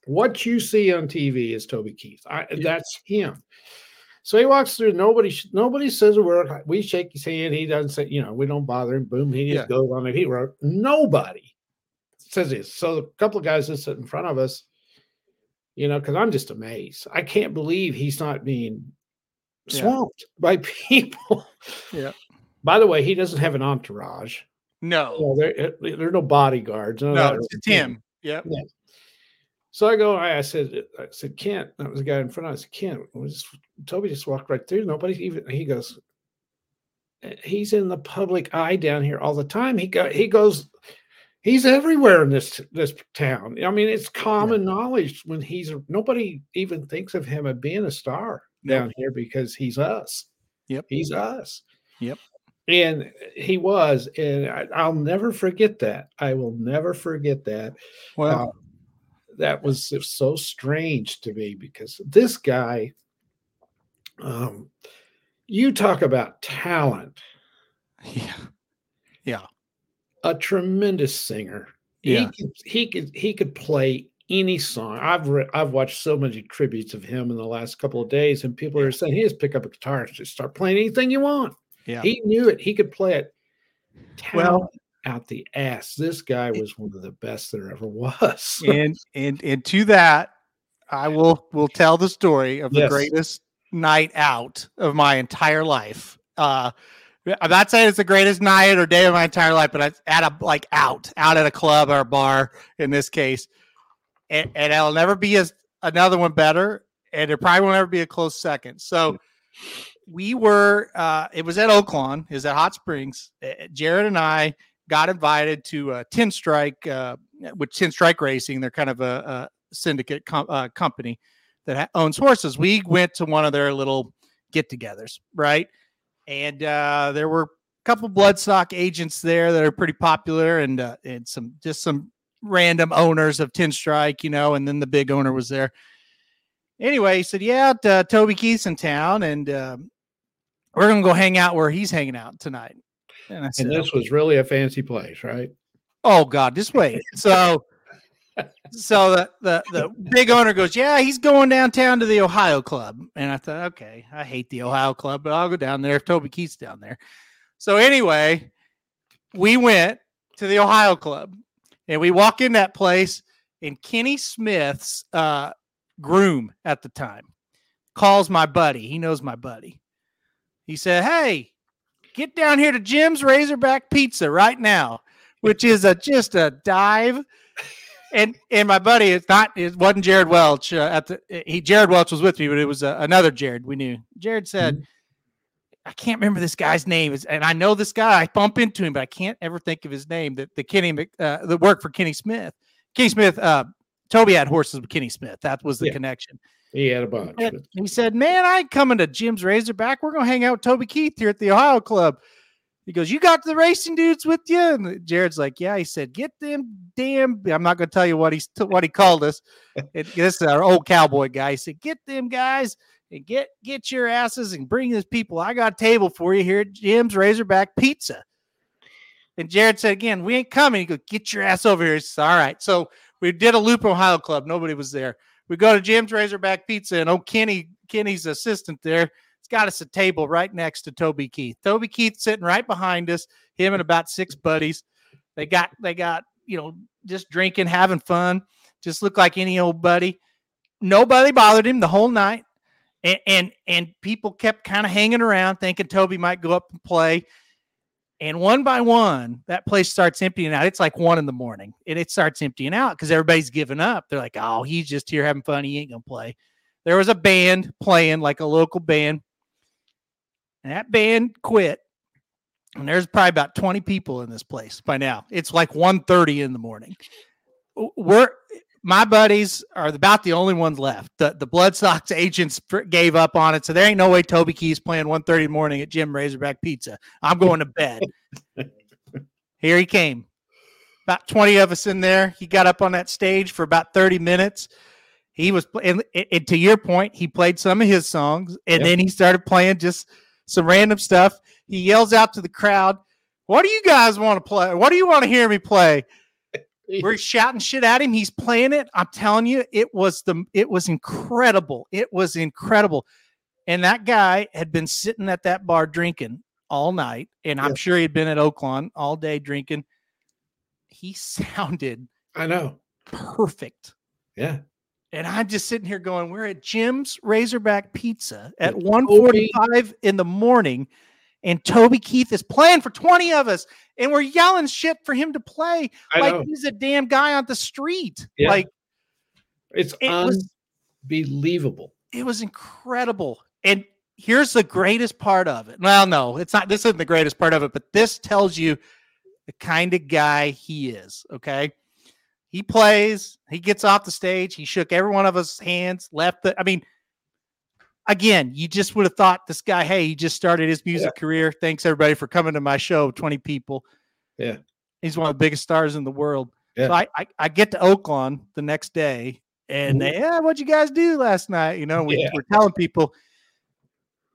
Speaker 2: what you see on TV is Toby Keith. I, That's him. So he walks through. Nobody nobody says a word. We shake his hand. He doesn't say. You know, we don't bother him. Boom. He just
Speaker 1: Yeah.
Speaker 2: goes on it. He wrote. Nobody says this. So a couple of guys that sit in front of us you know, because I'm just amazed. I can't believe he's not being
Speaker 1: Yeah.
Speaker 2: swamped by <laughs> people.
Speaker 1: Yeah.
Speaker 2: By the way, he doesn't have an entourage.
Speaker 1: no,
Speaker 2: Well, there, eh, there are no bodyguards. of
Speaker 1: no, it's him. Yep.
Speaker 2: So I go. I I said, I said, Kent. That was the guy in front. of us. Kent. Toby just walked right through. Nobody even. He goes. "Eh, He's in the public eye down here all the time. He go. He goes. He's everywhere in this this town. I mean, it's common knowledge when he's nobody even thinks of him as being a star
Speaker 1: Nope.
Speaker 2: down here because he's us.
Speaker 1: Yep.
Speaker 2: He's us.
Speaker 1: Yep.
Speaker 2: And he was, and I, I'll never forget that. I will never forget that.
Speaker 1: Well,
Speaker 2: that was so strange to me because this guy, um, you talk about talent.
Speaker 1: Yeah. Yeah.
Speaker 2: A tremendous singer.
Speaker 1: Yeah.
Speaker 2: He could, he could he could play any song. I've re- I've watched so many tributes of him in the last couple of days, and people are saying he just pick up a guitar and just start playing anything you want.
Speaker 1: Yeah.
Speaker 2: He knew it. He could play it.
Speaker 1: Well-
Speaker 2: Talent out the ass. This guy was one of the best there ever <laughs> was.
Speaker 1: and and and to that, I will will tell the story of the
Speaker 2: Yes.
Speaker 1: greatest night out of my entire life. Uh I'm not saying it's the greatest night or day of my entire life, but it's at a like out, out at a club or a bar in this case. And, and it'll never be as another one better, and it probably won't ever be a close second. So we were uh it was at Oaklawn, is at Hot Springs. Uh, Jared and I got invited to uh, Ten Strike, uh, with Ten Strike Racing. They're kind of a, a syndicate com- uh, company that ha- owns horses. We went to one of their little get-togethers, right? And uh, there were a couple bloodstock agents there that are pretty popular, and uh, and some just some random owners of Ten Strike, you know. And then the big owner was there. Anyway, he said, "Yeah, Toby Keith's in town, and um, we're gonna go hang out where he's hanging out tonight." And I said,
Speaker 2: and this was really a fancy place, right?
Speaker 1: Oh God, just wait. So, so the, the the big owner goes, yeah, he's going downtown to the Ohio Club, and I thought, okay, I hate the Ohio Club, but I'll go down there if Toby Keith's down there. So anyway, we went to the Ohio Club, and we walk in that place, and Kenny Smith's uh, groom at the time calls my buddy. He knows my buddy. He said, "Hey, get down here to Jim's Razorback Pizza right now." which is a just a dive. And and my buddy, it's not it wasn't Jared Welch uh, at the he Jared Welch was with me, but it was uh, another Jared we knew. Jared said, I can't remember this guy's name, It's- and I know this guy. I bump into him, but I can't ever think of his name. That the Kenny uh, the work for Kenny Smith. Kenny Smith, uh, Toby had horses with Kenny Smith. That was the
Speaker 2: Yeah.
Speaker 1: connection.
Speaker 2: He had a bunch. But-
Speaker 1: he said, "Man, I ain't coming to Jim's Razorback. We're gonna hang out with Toby Keith here at the Ohio Club." He goes, "You got the racing dudes with you?" And Jared's like, "Yeah." He said, "Get them damn." I'm not gonna tell you what he's what he called us. <laughs> It, this is our old cowboy guy. He said, "Get them guys and get get your asses and bring these people. I got a table for you here at Jim's Razorback Pizza." And Jared said again, "We ain't coming." He goes, "Get your ass over here." He said, All right. So we did a loop Ohio Club. Nobody was there we go to Jim's Razorback Pizza, and oh, Kenny, Kenny's assistant there, it's got us a table right next to Toby Keith. Toby Keith sitting right behind us, him and about six buddies. They got, they got, you know, just drinking, having fun, just look like any old buddy. Nobody bothered him the whole night, and and, and people kept kind of hanging around, thinking Toby might go up and play. And one by one, that place starts emptying out. It's like one in the morning, and it starts emptying out because everybody's giving up. They're like, "Oh, he's just here having fun. He ain't gonna play." There was a band playing, like a local band, and that band quit. And there's probably about 20 people in this place by now. It's like 1:30 in the morning. We're my buddies are about the only ones left. The the Bloodstock agents gave up on it, so there ain't no way Toby Keith's playing 1:30 morning at Jim Razorback Pizza. I'm going to bed. <laughs> Here he came. About 20 of us in there. He got up on that stage for about 30 minutes. He was, and- and to your point, he played some of his songs, and
Speaker 2: Yep.
Speaker 1: then he started playing just some random stuff. He yells out to the crowd, "What do you guys want to play? What do you want to hear me play?" We're shouting shit at him. He's playing it. I'm telling you, it was the it was incredible. It was incredible. And that guy had been sitting at that bar drinking all night, and I'm
Speaker 2: Yeah.
Speaker 1: sure he'd been at Oaklawn all day drinking. He <laughs> sounded
Speaker 2: I know.
Speaker 1: perfect.
Speaker 2: Yeah.
Speaker 1: And I'm just sitting here going, we're at Jim's Razorback Pizza at
Speaker 2: With
Speaker 1: 1:45 in the morning, and Toby Keith is playing for 20 of us, and we're yelling shit for him to play
Speaker 2: I
Speaker 1: like
Speaker 2: know.
Speaker 1: he's a damn guy on the street.
Speaker 2: Yeah.
Speaker 1: Like
Speaker 2: It's
Speaker 1: it was
Speaker 2: unbelievable.
Speaker 1: it was incredible. And here's the greatest part of it. Well, no, it's not this isn't the greatest part of it, but this tells you the kind of guy he is. Okay. He plays, he gets off the stage, he shook every one of us hands, left the I mean, again, you just would have thought this guy, hey, he just started his music career. Thanks everybody for coming to my show, 20 people.
Speaker 2: Yeah.
Speaker 1: He's one of the biggest stars in the world.
Speaker 2: Yeah.
Speaker 1: So I, I I get to Oaklawn the next day, and they, mm-hmm. yeah, what'd you guys do last night? You know, we
Speaker 2: Yeah.
Speaker 1: were telling people,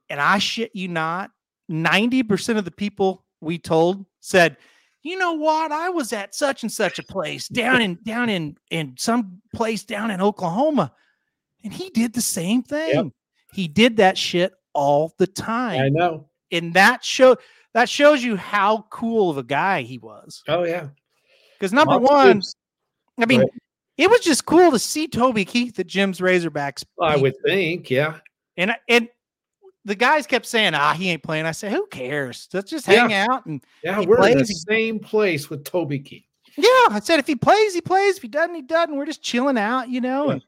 Speaker 1: and I shit you not, ninety percent of the people we told said, you know what, I was at such and such a place down in down in in some place down in Oklahoma, and he did the same thing. He did that shit all the time
Speaker 2: I know.
Speaker 1: and that show that shows you how cool of a guy he was.
Speaker 2: Oh yeah.
Speaker 1: Because number one, I mean,
Speaker 2: Right.
Speaker 1: it was just cool to see Toby Keith at Jim's Razorbacks,
Speaker 2: I would think, yeah.
Speaker 1: and and the guys kept saying, "Ah, he ain't playing." I said, "Who cares? Let's just
Speaker 2: Yeah.
Speaker 1: hang out." And
Speaker 2: Yeah, we're in the same place with Toby Keith.
Speaker 1: yeah, I said, if he plays, he plays. If he doesn't, he doesn't. We're just chilling out, you know,
Speaker 2: Yeah.
Speaker 1: and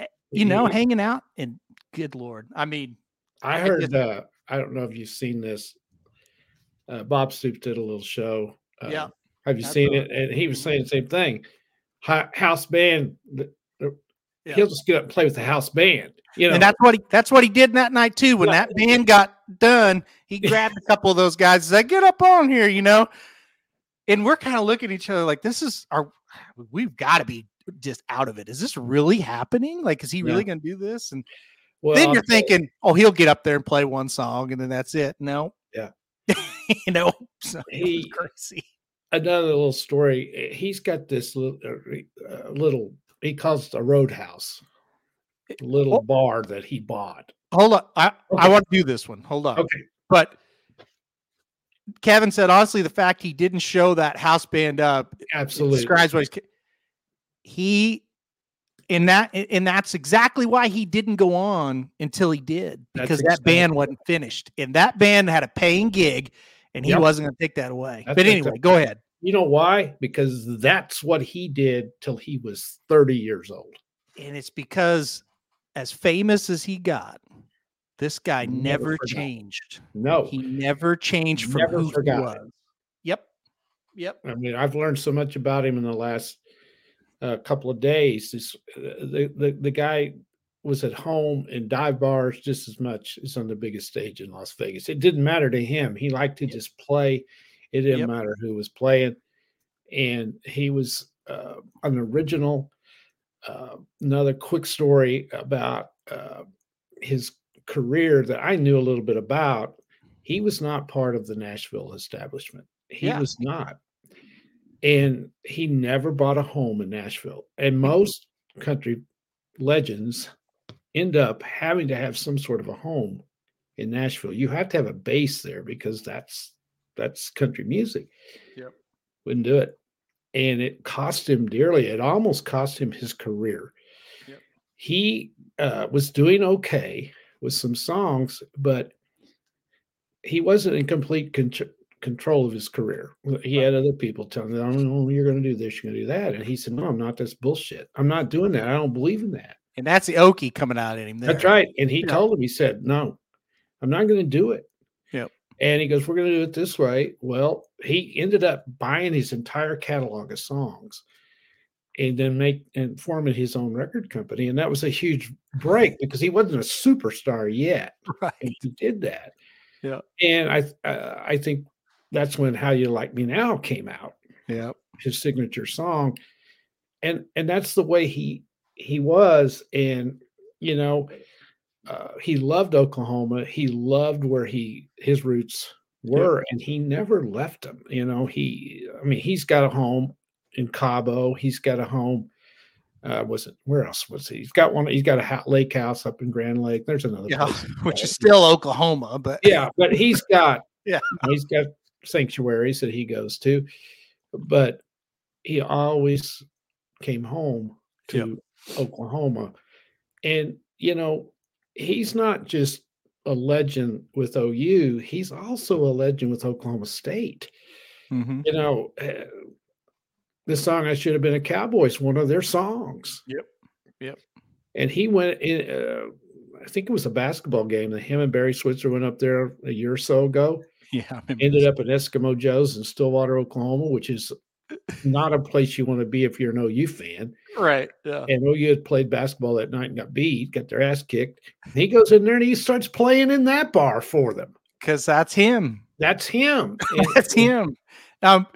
Speaker 1: eh, you know,
Speaker 2: He-
Speaker 1: hanging out. And good lord, I mean,
Speaker 2: I
Speaker 1: I
Speaker 2: heard.
Speaker 1: just-
Speaker 2: uh I don't know if you've seen this. Uh, Bob Stoops did a little show. Uh,
Speaker 1: Yeah.
Speaker 2: Have you seen it? And he was saying the same thing. House band.
Speaker 1: Yeah.
Speaker 2: He'll just get up and play with the house band. You know.
Speaker 1: and that's what he that's what he did that night too. When
Speaker 2: Yeah.
Speaker 1: that band got done, he grabbed a couple of those guys and said, "Get up on here," you know. And we're kind of looking at each other like, "This is our, we've got to be just out of it. Is this really happening? Like, is he really
Speaker 2: Yeah.
Speaker 1: going to do this?" And
Speaker 2: well,
Speaker 1: then you're thinking, "Oh, he'll get up there and play one song, and then that's it." No,
Speaker 2: Yeah. <laughs>
Speaker 1: you know, so <laughs>
Speaker 2: He-
Speaker 1: crazy.
Speaker 2: another little story. eh, He's got this little, uh, little. He calls it a roadhouse. Little
Speaker 1: Oh.
Speaker 2: bar that he bought.
Speaker 1: Hold on, I I want to do this one. Hold on.
Speaker 2: Okay.
Speaker 1: But Kevin said, honestly, the fact he didn't show that house band up
Speaker 2: Absolutely.
Speaker 1: describes what he's. He, and that, and that's exactly why he didn't go on until he did because that band wasn't finished, and that band had a paying gig, and he
Speaker 2: Yep.
Speaker 1: wasn't going to take that away.
Speaker 2: That's
Speaker 1: but anyway,
Speaker 2: exactly-
Speaker 1: go ahead.
Speaker 2: You know why? Because that's what he did till he was 30 years old.
Speaker 1: And it's because, as famous as he got, this guy
Speaker 2: Never
Speaker 1: never, changed.
Speaker 2: No.
Speaker 1: He never changed from
Speaker 2: Never
Speaker 1: who
Speaker 2: forgot.
Speaker 1: he was. Yep. Yep.
Speaker 2: I mean, I've learned so much about him in the last uh, couple of days. This, uh, the, the the guy was at home in dive bars just as much as on the biggest stage in Las Vegas. It didn't matter to him. He liked to
Speaker 1: Yep.
Speaker 2: just play. It didn't
Speaker 1: Yep.
Speaker 2: matter who was playing, and he was uh, an original. Uh, another quick story about uh, his career that I knew a little bit about. He was not part of the Nashville establishment. He
Speaker 1: Yeah.
Speaker 2: was not. And he never bought a home in Nashville. And most country legends end up having to have some sort of a home in Nashville. You have to have a base there because that's that's country music.
Speaker 1: Yep.
Speaker 2: Wouldn't do it. And it cost him dearly. It almost cost him his career.
Speaker 1: Yep.
Speaker 2: He uh, was doing okay with some songs, but he wasn't in complete con- control of his career. He had other people telling him, "Oh, you're going to do this, you're going to do that," and he said, "No, I'm not. That's bullshit. I'm not doing that. I don't believe in that."
Speaker 1: And that's the Okie coming out in him. There.
Speaker 2: That's right. And he
Speaker 1: Yeah.
Speaker 2: told him, he said, No, I'm not going to do it.
Speaker 1: Yep.
Speaker 2: And he goes, We're going to do it this way. Well, he ended up buying his entire catalog of songs and then make and forming his own record company. And that was a huge break <laughs> because he wasn't a superstar yet.
Speaker 1: Right.
Speaker 2: And he did that.
Speaker 1: Yeah.
Speaker 2: And I uh, I think that's when How You Like Me Now came out.
Speaker 1: Yep.
Speaker 2: his signature song. And and that's the way he he was. And you know uh, he loved oklahoma. He loved where he his roots were and he never left them you know. He i mean he's got a home in cabo. He's got a home uh was it where else was he? He's got one he's got a ha- lake house up in grand lake. There's another
Speaker 1: Yeah.
Speaker 2: place <laughs>
Speaker 1: Which is still Oklahoma, but
Speaker 2: yeah, but he's got <laughs>
Speaker 1: Yeah.
Speaker 2: he's got sanctuaries that he goes to, but he always came home to Oklahoma, and you know he's not just a legend with OU; he's also a legend with Oklahoma State.
Speaker 1: Mhm.
Speaker 2: You know, uh, the song "I Should Have Been a Cowboy" is one of their songs.
Speaker 1: Yep. Yep.
Speaker 2: And he went in. Uh, I think it was a basketball game that him and Barry Switzer went up there a year or so ago <laughs>
Speaker 1: yeah. I
Speaker 2: ended up at Eskimo Joe's in Stillwater, Oklahoma, which is not a place you want to be if you're an OU fan.
Speaker 1: right. Yeah.
Speaker 2: And OU had played basketball that night and got beat, got their ass kicked. And he goes in there and he starts playing in that bar for them.
Speaker 1: Because that's him.
Speaker 2: That's him. <laughs> And
Speaker 1: That's him. Um,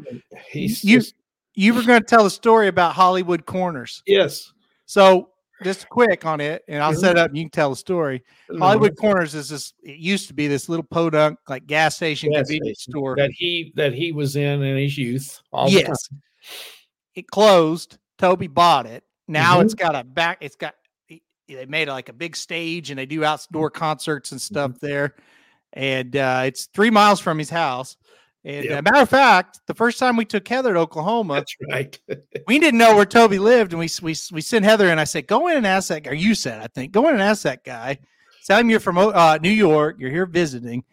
Speaker 2: He's
Speaker 1: You-
Speaker 2: just,
Speaker 1: you were going to tell the story about Hollywood Corners.
Speaker 2: Yes.
Speaker 1: So just quick on it, and I'll set mm-hmm. up. And you can tell the story. Mm-hmm. Hollywood Corners is this. It used to be this little podunk like gas station
Speaker 2: Gas
Speaker 1: convenience
Speaker 2: station
Speaker 1: store.
Speaker 2: that he that he was in in his youth.
Speaker 1: Yes, it closed. Toby bought it. Now it's mm-hmm. got a back. It's got. They made like a big stage, and they do outdoor concerts and stuff there. And uh, it's three miles from his house. And
Speaker 2: Yep.
Speaker 1: uh, matter of fact, the first time we took Heather to Oklahoma,
Speaker 2: That's right. <laughs>
Speaker 1: we didn't know where Toby lived, and we we we sent Heather and I said, "Go in and ask that guy." Or you said, "I think go in and ask that guy. Tell him you're from uh, New York. You're here visiting,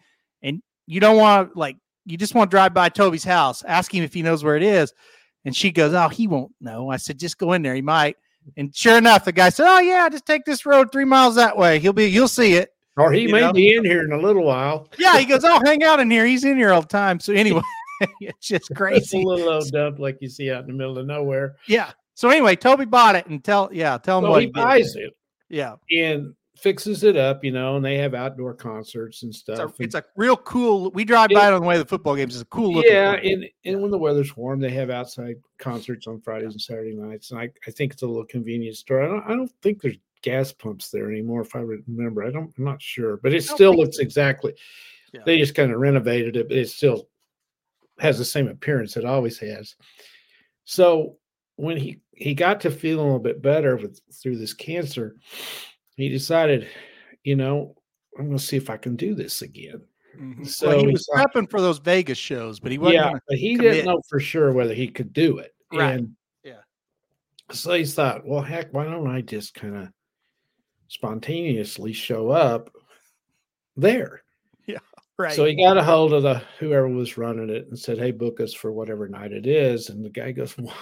Speaker 1: and you don't want to like you just want to drive by Toby's house. Ask him if he knows where it is." And she goes, "Oh, he won't know." I said, "Just go in there. He might." And sure enough, the guy said, "Oh yeah, just take this road three miles that way. He'll be you'll see it."
Speaker 2: Or he
Speaker 1: You
Speaker 2: may
Speaker 1: know?
Speaker 2: be in here in a little while.
Speaker 1: Yeah, he goes, "Oh, hang out in here. He's in here all the time." So anyway, <laughs> it's just
Speaker 2: It's a
Speaker 1: crazy.
Speaker 2: little old dump like you see out in the middle of nowhere.
Speaker 1: Yeah. So anyway, Toby bought it and tell yeah, tell him
Speaker 2: So
Speaker 1: what
Speaker 2: he
Speaker 1: he did.
Speaker 2: buys it
Speaker 1: Yeah.
Speaker 2: and fixes it up, you know, and they have outdoor concerts and
Speaker 1: It's
Speaker 2: stuff.
Speaker 1: a, it's a real cool. We drive
Speaker 2: It-
Speaker 1: by it on the way to the football games. It's a cool looking.
Speaker 2: yeah,
Speaker 1: place.
Speaker 2: and, and when the weather's warm, they have outside concerts on Fridays and Saturday nights. And I, I think it's a little convenience store. I don't, I don't think there's gas pumps there anymore, if I remember. I don't, I'm not sure, but it still looks exactly.
Speaker 1: Yeah.
Speaker 2: They just kind of renovated it, but it still has the same appearance it always has. So when he he got to feeling a little bit better with through this cancer, he decided, you know, I'm going to see if I can do this again.
Speaker 1: Mhm.
Speaker 2: So
Speaker 1: well, he was prepping for those Vegas shows, but he wasn't.
Speaker 2: yeah, but he
Speaker 1: commit.
Speaker 2: didn't know for sure whether he could do it.
Speaker 1: Right.
Speaker 2: And
Speaker 1: Yeah.
Speaker 2: So he thought, well, heck, why don't I just kind of spontaneously show up there? Yeah.
Speaker 1: Right.
Speaker 2: So he got a hold of the whoever was running it and said, "Hey, book us for whatever night it is." And the guy goes, well,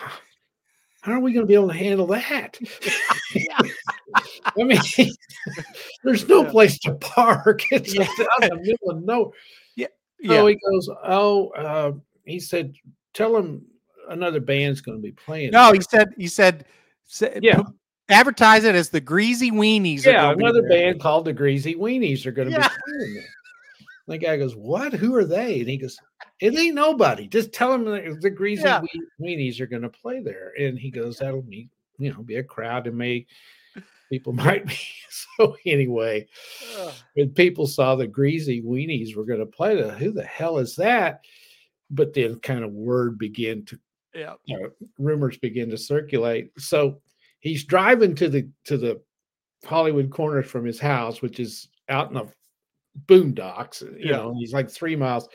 Speaker 2: "How are we going to be able to handle that?" I mean, <laughs> there's no
Speaker 1: Yeah.
Speaker 2: place to park. <laughs> It's
Speaker 1: Yeah.
Speaker 2: out in the middle of nowhere.
Speaker 1: yeah.
Speaker 2: So he goes, "Oh," uh, he said, "Tell him another band's going to be playing."
Speaker 1: no, he said. He said. sa-
Speaker 2: Yeah.
Speaker 1: Advertise it as the Greasy Weenies.
Speaker 2: yeah, another band called the Greasy Weenies are going to
Speaker 1: Yeah.
Speaker 2: be playing there. The guy goes, "What? Who are they?" And he goes, "It ain't nobody. Just tell them the, Greasy
Speaker 1: Yeah.
Speaker 2: Weenies are going to play there." And he goes, "That'll be, you know, be a crowd and may people <laughs> might be." <laughs> So anyway,
Speaker 1: Ugh.
Speaker 2: when people saw the Greasy Weenies were going to play, the who the hell is that? But then, kind of word began to
Speaker 1: Yeah.
Speaker 2: uh, rumors begin to circulate. So he's driving to the to the Hollywood Corners from his house, which is out in the boondocks. You
Speaker 1: Yeah.
Speaker 2: know, he's like three miles.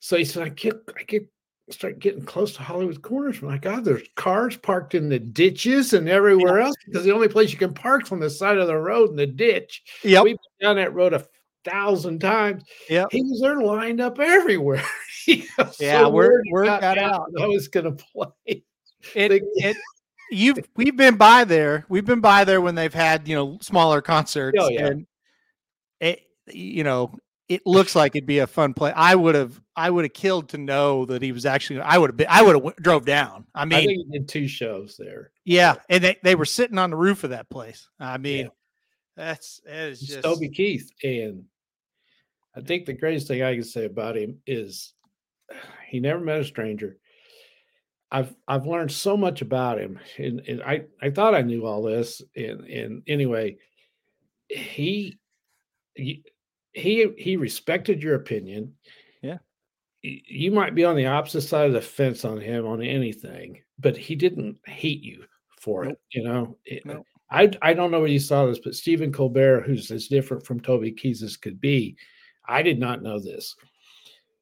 Speaker 2: So he said, "I get, I get, start getting close to Hollywood corners. I'm God, oh, there's cars parked in the ditches and everywhere else because the only place you can park's on the side of the road in the ditch.
Speaker 1: Yeah,
Speaker 2: We've been down that road a thousand times.
Speaker 1: Yep.
Speaker 2: He was there lined up everywhere. <laughs> He got
Speaker 1: Yeah,
Speaker 2: so worried he
Speaker 1: word got
Speaker 2: out I was going <laughs> to play.
Speaker 1: It, it, you've we've been by there. We've been by there when they've had you know smaller concerts.
Speaker 2: Oh, yeah.
Speaker 1: And it, you know, it looks like it'd be a fun play. I would have, I would have killed to know that he was actually. I would have been. I would have drove down. I
Speaker 2: I
Speaker 1: mean,
Speaker 2: think he did two shows there.
Speaker 1: yeah, and they, they were sitting on the roof of that place. I mean,
Speaker 2: Yeah.
Speaker 1: that's that is
Speaker 2: It's
Speaker 1: just
Speaker 2: Toby Keith. And I think the greatest thing I can say about him is <sighs> he never met a stranger. I've I've learned so much about him. And, and I, I thought I knew all this. And and anyway, he he he, respected your opinion.
Speaker 1: Yeah.
Speaker 2: You might be on the opposite side of the fence on him on anything, but he didn't hate you for
Speaker 1: Nope.
Speaker 2: it. You know, It-
Speaker 1: Nope.
Speaker 2: I I don't know where you saw this, but Stephen Colbert, who's as different from Toby Keith as could be, I did not know this.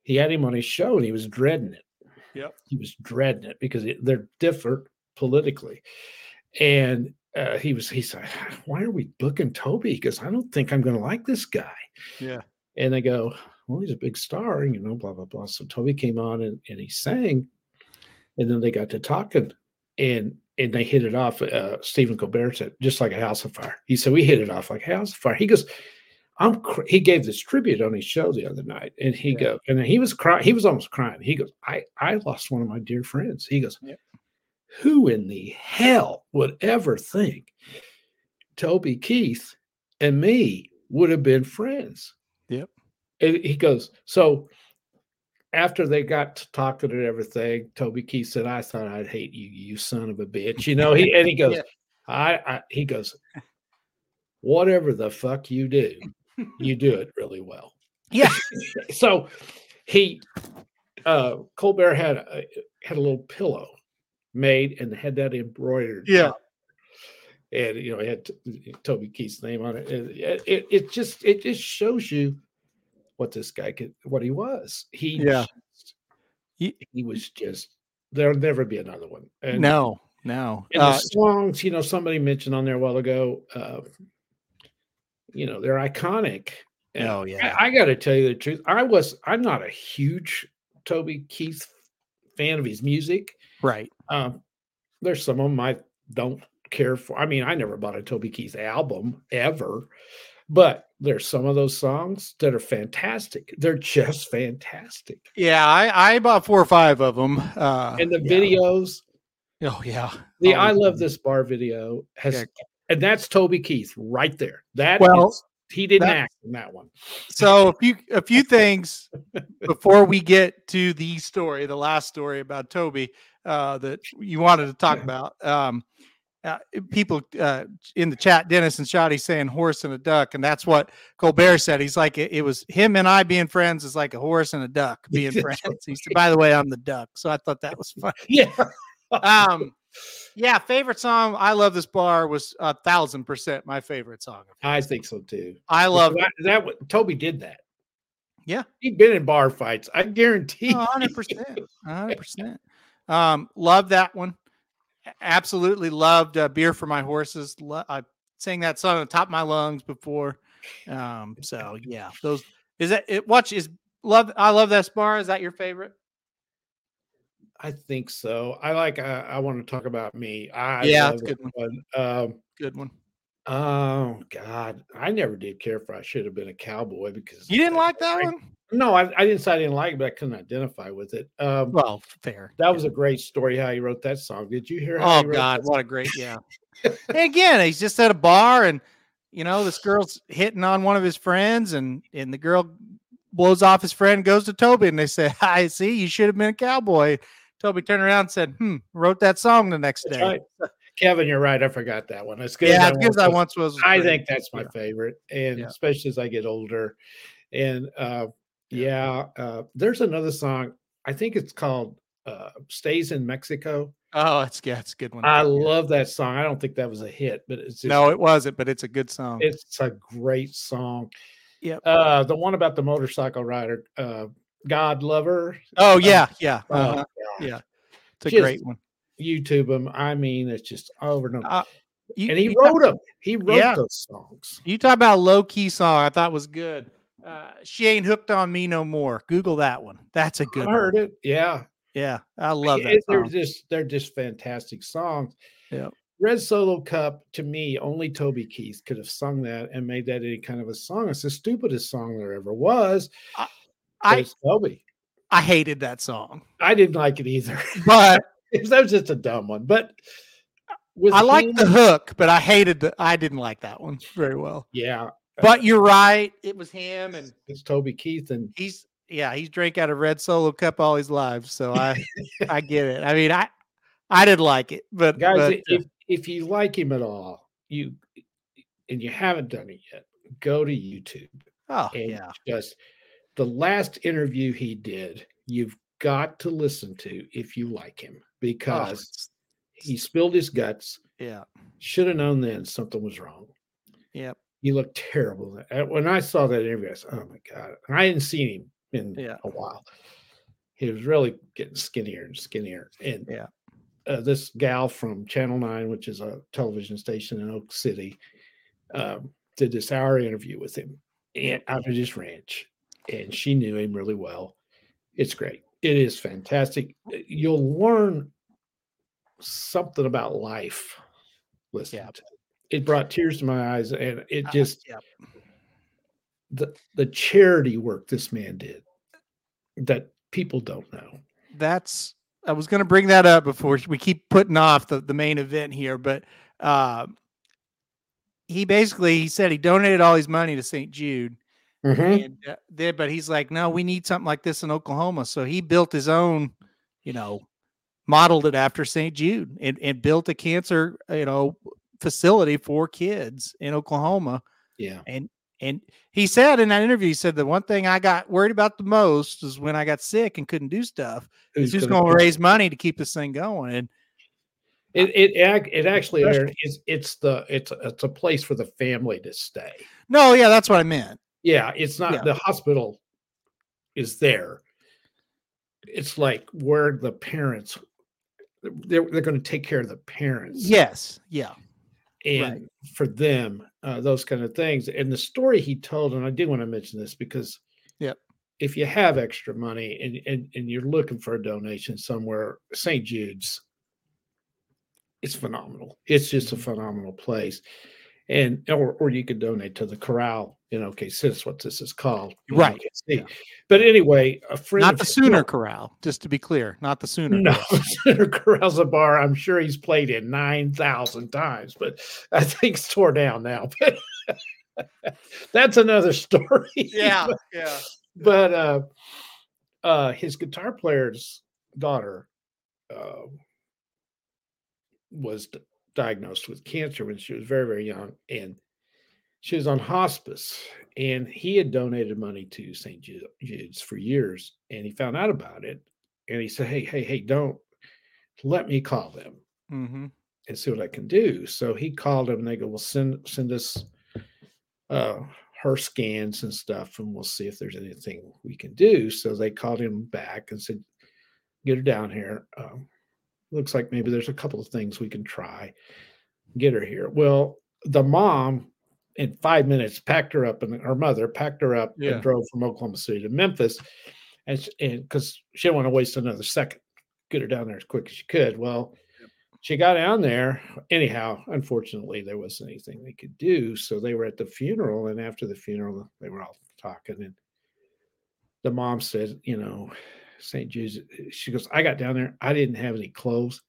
Speaker 2: He had him on his show and he was dreading it.
Speaker 1: Yep.
Speaker 2: He was dreading it because they're different politically. And uh, he was, he said, Why are we booking Toby? Because I don't think I'm going to like this guy.
Speaker 1: yeah,
Speaker 2: And they go, Well, he's a big star, you know, blah, blah, blah. So Toby came on and, and he sang. And then they got to talking and and they hit it off. Uh, Stephen Colbert said, just like a house of fire. He said, We hit it off like a house of fire. He goes, I'm cr-. he gave this tribute on his show the other night, and he
Speaker 1: Yeah.
Speaker 2: go and he was crying. He was almost crying. He goes, I I lost one of my dear friends. He goes,
Speaker 1: Yep.
Speaker 2: who in the hell would ever think Toby Keith and me would have been friends?
Speaker 1: Yep.
Speaker 2: And he goes, so after they got to talking and everything, Toby Keith said, "I thought I'd hate you, you son of a bitch." You know, he and he <laughs> goes,
Speaker 1: Yeah.
Speaker 2: I, "I," he goes, "Whatever the fuck you do, you do it really well."
Speaker 1: Yeah. <laughs>
Speaker 2: so he, uh, Colbert had a, had a little pillow made and had that embroidered.
Speaker 1: Yeah.
Speaker 2: up. And you know, it had t- Toby Keith's name on it. And It, it, it just it just shows you what this guy could what he was. He
Speaker 1: Yeah.
Speaker 2: just-
Speaker 1: He-
Speaker 2: he was just there'll never be another one. And
Speaker 1: No, no.
Speaker 2: and
Speaker 1: Uh,
Speaker 2: the songs, you know, somebody mentioned on there a while ago, uh, you know, they're iconic. And
Speaker 1: oh yeah.
Speaker 2: I, I got to tell you the truth. I was, I'm not a huge Toby Keith fan of his music.
Speaker 1: right.
Speaker 2: Um, there's some of them I don't care for. I mean, I never bought a Toby Keith album ever, but there's some of those songs that are fantastic. They're just fantastic.
Speaker 1: Yeah, I, I bought four or five of them. Uh,
Speaker 2: And the
Speaker 1: yeah.
Speaker 2: videos,
Speaker 1: Oh yeah.
Speaker 2: the
Speaker 1: Oh,
Speaker 2: I. Love This Bar video has,
Speaker 1: Yeah.
Speaker 2: And that's Toby Keith right there. That
Speaker 1: Well,
Speaker 2: is- he didn't
Speaker 1: that-
Speaker 2: act in that one.
Speaker 1: So a few a few things before we get to the story, the last story about Toby uh, that you wanted to talk about. Um, uh, people uh, in the chat, Dennis and Shoddy saying horse and a duck, and that's what Colbert said. He's like, it, it was him and I being friends is like a horse and a duck <laughs> being friends. He said, by the way, I'm the duck. So I thought that was fun. <laughs>
Speaker 2: Yeah.
Speaker 1: Um, yeah, favorite song. I love this bar was a thousand percent my favorite song.
Speaker 2: I think so too.
Speaker 1: I love
Speaker 2: that. That Toby did that.
Speaker 1: Yeah.
Speaker 2: he'd been in bar fights. I guarantee.
Speaker 1: hundred percent, hundred percent. Um, love that one. Absolutely loved uh, "Beer for My Horses." Lo- I sang that song on the top of my lungs before. Um, so yeah, those is that it. Watch is love. I love that bar. Is that your favorite?
Speaker 2: I think so. I like. Uh, I want to talk about me. I
Speaker 1: Yeah, that's a good
Speaker 2: that one. Um,
Speaker 1: Good one.
Speaker 2: oh God, I never did care for. I should have been a cowboy because
Speaker 1: You didn't
Speaker 2: I-
Speaker 1: like that
Speaker 2: I-
Speaker 1: one?
Speaker 2: No, I, I didn't say I didn't like it, but I couldn't identify with it. Um,
Speaker 1: Well, fair.
Speaker 2: that
Speaker 1: yeah.
Speaker 2: was a great story how he wrote that song. Did you hear?
Speaker 1: Oh
Speaker 2: he
Speaker 1: God, what a great yeah. <laughs> and again, he's just at a bar and you know, this girl's hitting on one of his friends and and the girl blows off his friend, goes to Toby, and they say, <laughs> I see you should have been a cowboy. Toby turned around and said, Hmm, wrote that song the next
Speaker 2: That's
Speaker 1: day.
Speaker 2: right. Kevin, you're right. I forgot that one. As good
Speaker 1: Yeah,
Speaker 2: as
Speaker 1: as good I
Speaker 2: once
Speaker 1: once
Speaker 2: was- I
Speaker 1: great.
Speaker 2: think that's my
Speaker 1: Yeah.
Speaker 2: favorite, and
Speaker 1: Yeah.
Speaker 2: especially as I get older. And uh, yeah, uh, there's another song. I think it's called uh, "Stays in Mexico."
Speaker 1: Oh, it's yeah, it's a good one.
Speaker 2: I
Speaker 1: Yeah.
Speaker 2: love that song. I don't think that was a hit, but it's just,
Speaker 1: No, it wasn't, but it's a good song.
Speaker 2: it's a great song.
Speaker 1: Yep.
Speaker 2: Uh, the one about the motorcycle rider, uh, "God Love Her."
Speaker 1: oh yeah, yeah.
Speaker 2: Oh,
Speaker 1: uh-huh, yeah. It's a
Speaker 2: Just-
Speaker 1: great one.
Speaker 2: YouTube them. I mean, it's just over and over.
Speaker 1: Uh, You,
Speaker 2: and he wrote them. He wrote
Speaker 1: Yeah.
Speaker 2: those songs.
Speaker 1: You talk about low key song. I thought was good. Uh, she ain't hooked on me no more. Google that one. That's a good.
Speaker 2: I heard
Speaker 1: one.
Speaker 2: it. Yeah.
Speaker 1: Yeah, I love
Speaker 2: It-
Speaker 1: that.
Speaker 2: they're just they're just fantastic songs.
Speaker 1: Yep.
Speaker 2: Red Solo Cup to me, only Toby Keith could have sung that and made that any kind of a song. It's the stupidest song there ever was. but
Speaker 1: I
Speaker 2: Toby.
Speaker 1: I hated that song,
Speaker 2: I didn't like it either.
Speaker 1: but <laughs>
Speaker 2: that was just a dumb one. But with
Speaker 1: I like the hook. But I hated the. I didn't like that one very well.
Speaker 2: Yeah,
Speaker 1: But you're right. It was him, and
Speaker 2: it's Toby Keith, and
Speaker 1: he's yeah he's drank out of red solo cup all his life. So I <laughs> I get it. I mean I I didn't like it, but
Speaker 2: guys,
Speaker 1: but,
Speaker 2: i- if if you like him at all, you and you haven't done it yet, go to YouTube.
Speaker 1: uh, oh yeah
Speaker 2: just the last interview he did you've got to listen to if you like him
Speaker 1: Oh,
Speaker 2: because
Speaker 1: it's-
Speaker 2: he spilled his guts.
Speaker 1: Yeah.
Speaker 2: Should have known then something was wrong.
Speaker 1: Yeah
Speaker 2: he looked terrible when i saw that interview i said oh my god And i hadn't seen him in
Speaker 1: Yeah.
Speaker 2: a while. He was really getting skinnier and skinnier and
Speaker 1: Yeah.
Speaker 2: uh, this gal from channel 9 which is a television station in oak city um, did this hour interview with him and out of his ranch and she knew him really well it's great it is fantastic Uh, you'll learn something about life listening
Speaker 1: Yeah.
Speaker 2: to it. it brought tears to my eyes and it
Speaker 1: Uh,
Speaker 2: just
Speaker 1: yeah.
Speaker 2: the the charity work this man did that people don't know
Speaker 1: that's I was going to bring that up before we keep putting off the, the main event here, but uh, he basically he said he donated all his money to St. Jude,
Speaker 2: Mhm.
Speaker 1: and uh, there, but he's like, no, we need something like this in Oklahoma. So he built his own, you know, modeled it after St. Jude and, and built a cancer, you know, facility for kids in Oklahoma.
Speaker 2: Yeah.
Speaker 1: And and he said in that interview, he said the one thing I got worried about the most is when I got sick and couldn't do stuff. He's just
Speaker 2: gonna
Speaker 1: going to raise money to keep this thing going. And
Speaker 2: It it it actually is it's the it's it's a place for the family to stay.
Speaker 1: no, yeah, that's what I meant.
Speaker 2: Yeah, it's not
Speaker 1: Yeah.
Speaker 2: the hospital is there. It's like where the parents they're they're going to take care of the parents.
Speaker 1: Yes, yeah,
Speaker 2: and for them, uh, those kind of things. And the story he told, and I do want to mention this because,
Speaker 1: Yep.
Speaker 2: if you have extra money and and, and you're looking for a donation somewhere, St. Jude's, it's phenomenal. It's just a
Speaker 1: Mm-hmm.
Speaker 2: phenomenal place. And or or you could donate to the corral in OKC. That's what this is called.
Speaker 1: Right, yeah.
Speaker 2: But anyway, a friend
Speaker 1: not the Sooner Corral, just to be clear, not the Sooner.
Speaker 2: no. Senator <laughs> Corral's a bar I'm sure he's played in 9,000 times, but I think it's tore down now. But <laughs> that's another story.
Speaker 1: yeah, <laughs> yeah.
Speaker 2: but uh, uh, his guitar player's daughter uh, was diagnosed with cancer when she was very, very young. And she was on hospice. And he had donated money to St. Jude's for years. And he found out about it. And he said, Hey, hey, hey, don't let me call them
Speaker 1: hmm
Speaker 2: and see what I can do. So he called them and they go, Well, send send us uh her scans and stuff, and we'll see if there's anything we can do. So they called him back and said, Get her down here. Um, looks like maybe there's a couple of things we can try. Get her here. Well, the mom in five minutes packed her up, and her mother packed her up
Speaker 1: Yeah.
Speaker 2: and drove from Oklahoma City to Memphis. And because she didn't want to waste another second, get her down there as quick as she could. Well, she got down there. Anyhow, unfortunately, there wasn't anything they could do. So they were at the funeral, and after the funeral, they were all talking. And the mom said, "You know, St. Jude's." She goes, "I got down there. I didn't have any clothes.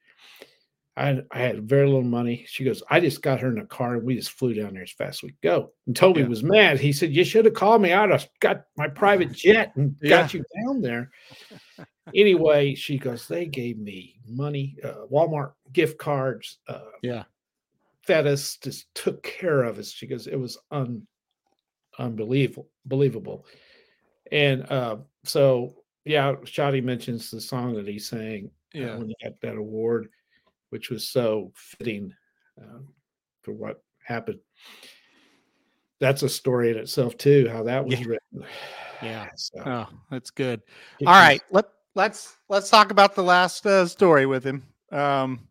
Speaker 2: I I had very little money." She goes, "I just got her in a car, and we just flew down there as fast as we could go." And Toby
Speaker 1: Yeah.
Speaker 2: was mad. He said, "You should have called me. I'd have got my private <laughs> jet and got you down there." anyway, she goes, they gave me money, uh, Walmart gift cards, uh,
Speaker 1: Yeah.
Speaker 2: fed us, just took care of us. She goes, it was un, unbelievable, believable. And uh, so, yeah, Shotty mentions the song that he sang uh,
Speaker 1: Yeah.
Speaker 2: when he got that award, which was so fitting um, for what happened. That's a story in itself too, how that was
Speaker 1: Yeah.
Speaker 2: written. <sighs>
Speaker 1: Yeah.
Speaker 2: So,
Speaker 1: Oh, that's good. All
Speaker 2: was-
Speaker 1: right, let let's let's talk about the last uh, story with him, um,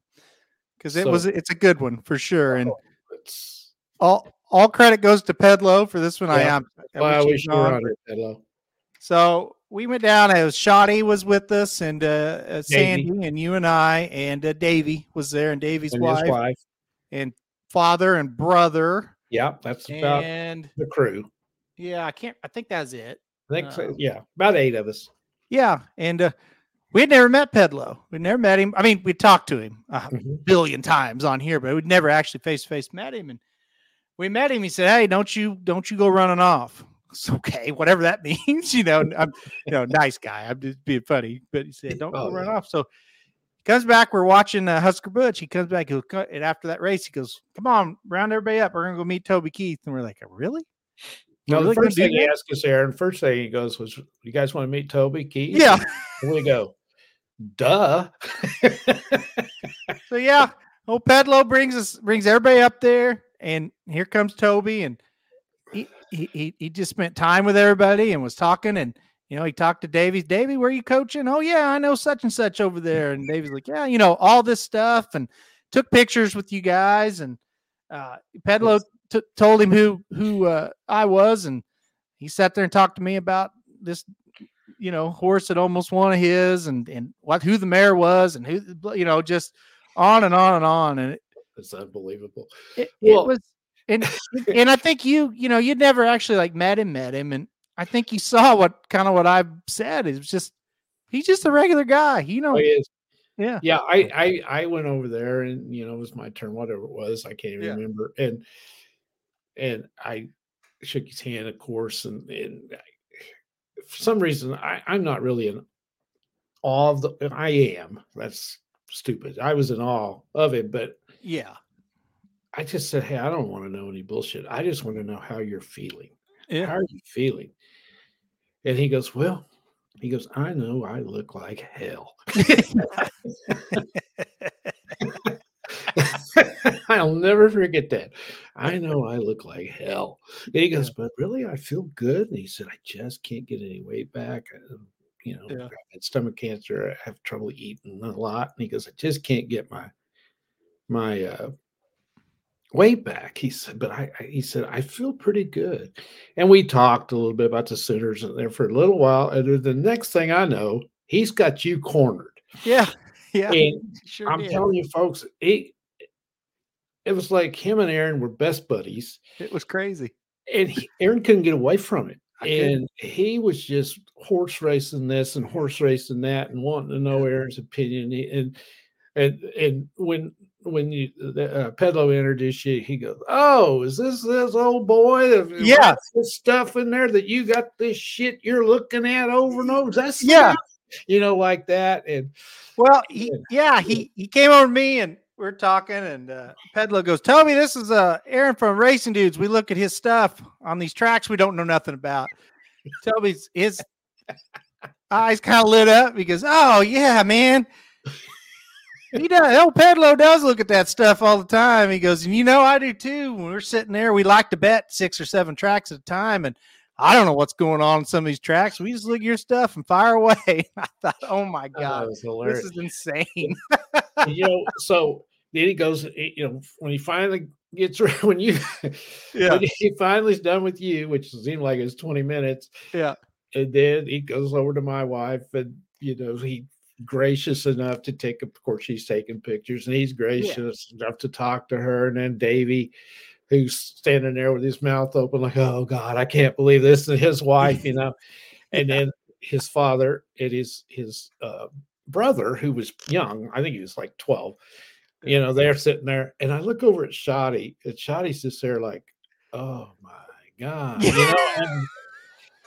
Speaker 1: because it was it's a good one for sure, and
Speaker 2: it's-
Speaker 1: all all credit goes to Pedlo for this one. I
Speaker 2: Yeah.
Speaker 1: am. I
Speaker 2: Well, I
Speaker 1: wish
Speaker 2: you were on it, Pedlo.
Speaker 1: So we went down. Was Shotty was with us, and uh, uh,
Speaker 2: Davey.
Speaker 1: Sandy, and you and I, and uh, Davy was there, and Davy's
Speaker 2: And
Speaker 1: wife,
Speaker 2: wife.
Speaker 1: and father and brother,
Speaker 2: Yeah, that's about
Speaker 1: and
Speaker 2: the crew.
Speaker 1: yeah, I can't. I think that's it.
Speaker 2: I think so.
Speaker 1: Um,
Speaker 2: Yeah, about eight of us.
Speaker 1: Yeah, and uh, we had never met Pedlo. We never met him. I mean, we talked to him a
Speaker 2: Mhm.
Speaker 1: billion times on here, but we'd never actually face to face met him. And we met him. He said, "Hey, don't you don't you go running off." <laughs> Okay, whatever that <laughs> means. You know, I'm you know nice guy. I'm just being funny, but he said, "Don't
Speaker 2: Oh,
Speaker 1: run
Speaker 2: yeah.
Speaker 1: off." So he comes back. We're watching uh, Husker Butch. He comes back. He'll cut, and after that race, he goes, "Come on, round everybody up. We're gonna go meet Toby Keith." And we're like, "Really?"
Speaker 2: No,
Speaker 1: really
Speaker 2: the first thing he asked us, Aaron, first thing he goes was, "You guys want to meet Toby Keith?"
Speaker 1: Yeah.
Speaker 2: And we go, "Duh."
Speaker 1: So yeah, old Pedlo brings us brings everybody up there, and here comes Toby, and he he he, just spent time with everybody and was talking, and you know he talked to Davy. Davy, where are you coaching? Oh yeah, I know such and such over there, and Davy's like, yeah, you know all this stuff, and took pictures with you guys, and uh, Pedlo t- told him who who uh, I was, and he sat there and talked to me about this you know horse that almost won of his and and what who the mayor was and who you know just on and on and on and it,
Speaker 2: It's unbelievable.
Speaker 1: it,
Speaker 2: Well-
Speaker 1: it was <laughs> and and I think you you know you'd never actually like met him met him and I think you saw what kind of what I said it was just he's just a regular guy you know
Speaker 2: Oh, he is.
Speaker 1: yeah
Speaker 2: Yeah, I, I I went over there and you know it was my turn, whatever it was, I can't even
Speaker 1: Yeah.
Speaker 2: remember. And and I shook his hand, of course, and, and I, for some reason I, I'm not really in awe of the. I am. That's stupid. I was in awe of him, but
Speaker 1: Yeah.
Speaker 2: I just said, "Hey, I don't want to know any bullshit. I just want to know how you're feeling. How are you feeling?" And he goes, "Well." He goes, I know I look like hell. <laughs> <laughs> I'll never forget that. I know I look like hell. And he goes, but really, I feel good. And he said, I just can't get any weight back. I, you know,
Speaker 1: Yeah.
Speaker 2: I've had stomach cancer. I have trouble eating a lot. And he goes, I just can't get my my uh, weight back. He said, but I, I he said, I feel pretty good. And we talked a little bit about the Sooners there for a little while. And then the next thing I know, he's got you cornered.
Speaker 1: Yeah. Yeah.
Speaker 2: And
Speaker 1: sure
Speaker 2: I'm
Speaker 1: did.
Speaker 2: telling you, folks, it it was like him and Aaron were best buddies,
Speaker 1: it was crazy.
Speaker 2: and he, Aaron couldn't get away from it.
Speaker 1: I couldn't.
Speaker 2: And he was just horse racing this and horse racing that, and wanting to know Aaron's opinion. And and and when when you uh, Pedlo introduced you, he goes, "Oh, is this this old boy?
Speaker 1: Yeah.
Speaker 2: this stuff in there that you got this shit you're looking at over and over. That's
Speaker 1: Yeah.
Speaker 2: you know, like that." And
Speaker 1: Well, he,
Speaker 2: Yeah.
Speaker 1: yeah, he he came over to me and we're talking, and uh, Pedlo goes, "Tell me this is uh Aaron from Racing Dudes. We look at his stuff on these tracks we don't know nothing about. Tell me his eyes kind of lit up because, oh yeah, man." He does. El Pedlo does look at that stuff all the time. He goes, and you know, I do too. When we're sitting there, we like to bet six or seven tracks at a time, and I don't know what's going on in some of these tracks. We just look at your stuff and fire away. <laughs> I thought, oh my god,
Speaker 2: was
Speaker 1: this is insane.
Speaker 2: you know, so then he goes, you know, when he finally gets <laughs> when you
Speaker 1: Yeah.
Speaker 2: when he finally's done with you, which seemed like it was 20 minutes,
Speaker 1: Yeah.
Speaker 2: and then he goes over to my wife, and you know, he gracious enough to take of course she's taking pictures and he's gracious enough to talk to her and then davy who's standing there with his mouth open like oh god i can't believe this and his wife you know? <laughs> And then his father and his his uh, brother who was young i think he was like 12 you know they're sitting there and i look over at shoddy and shoddy's just there like oh my god you know? <laughs> And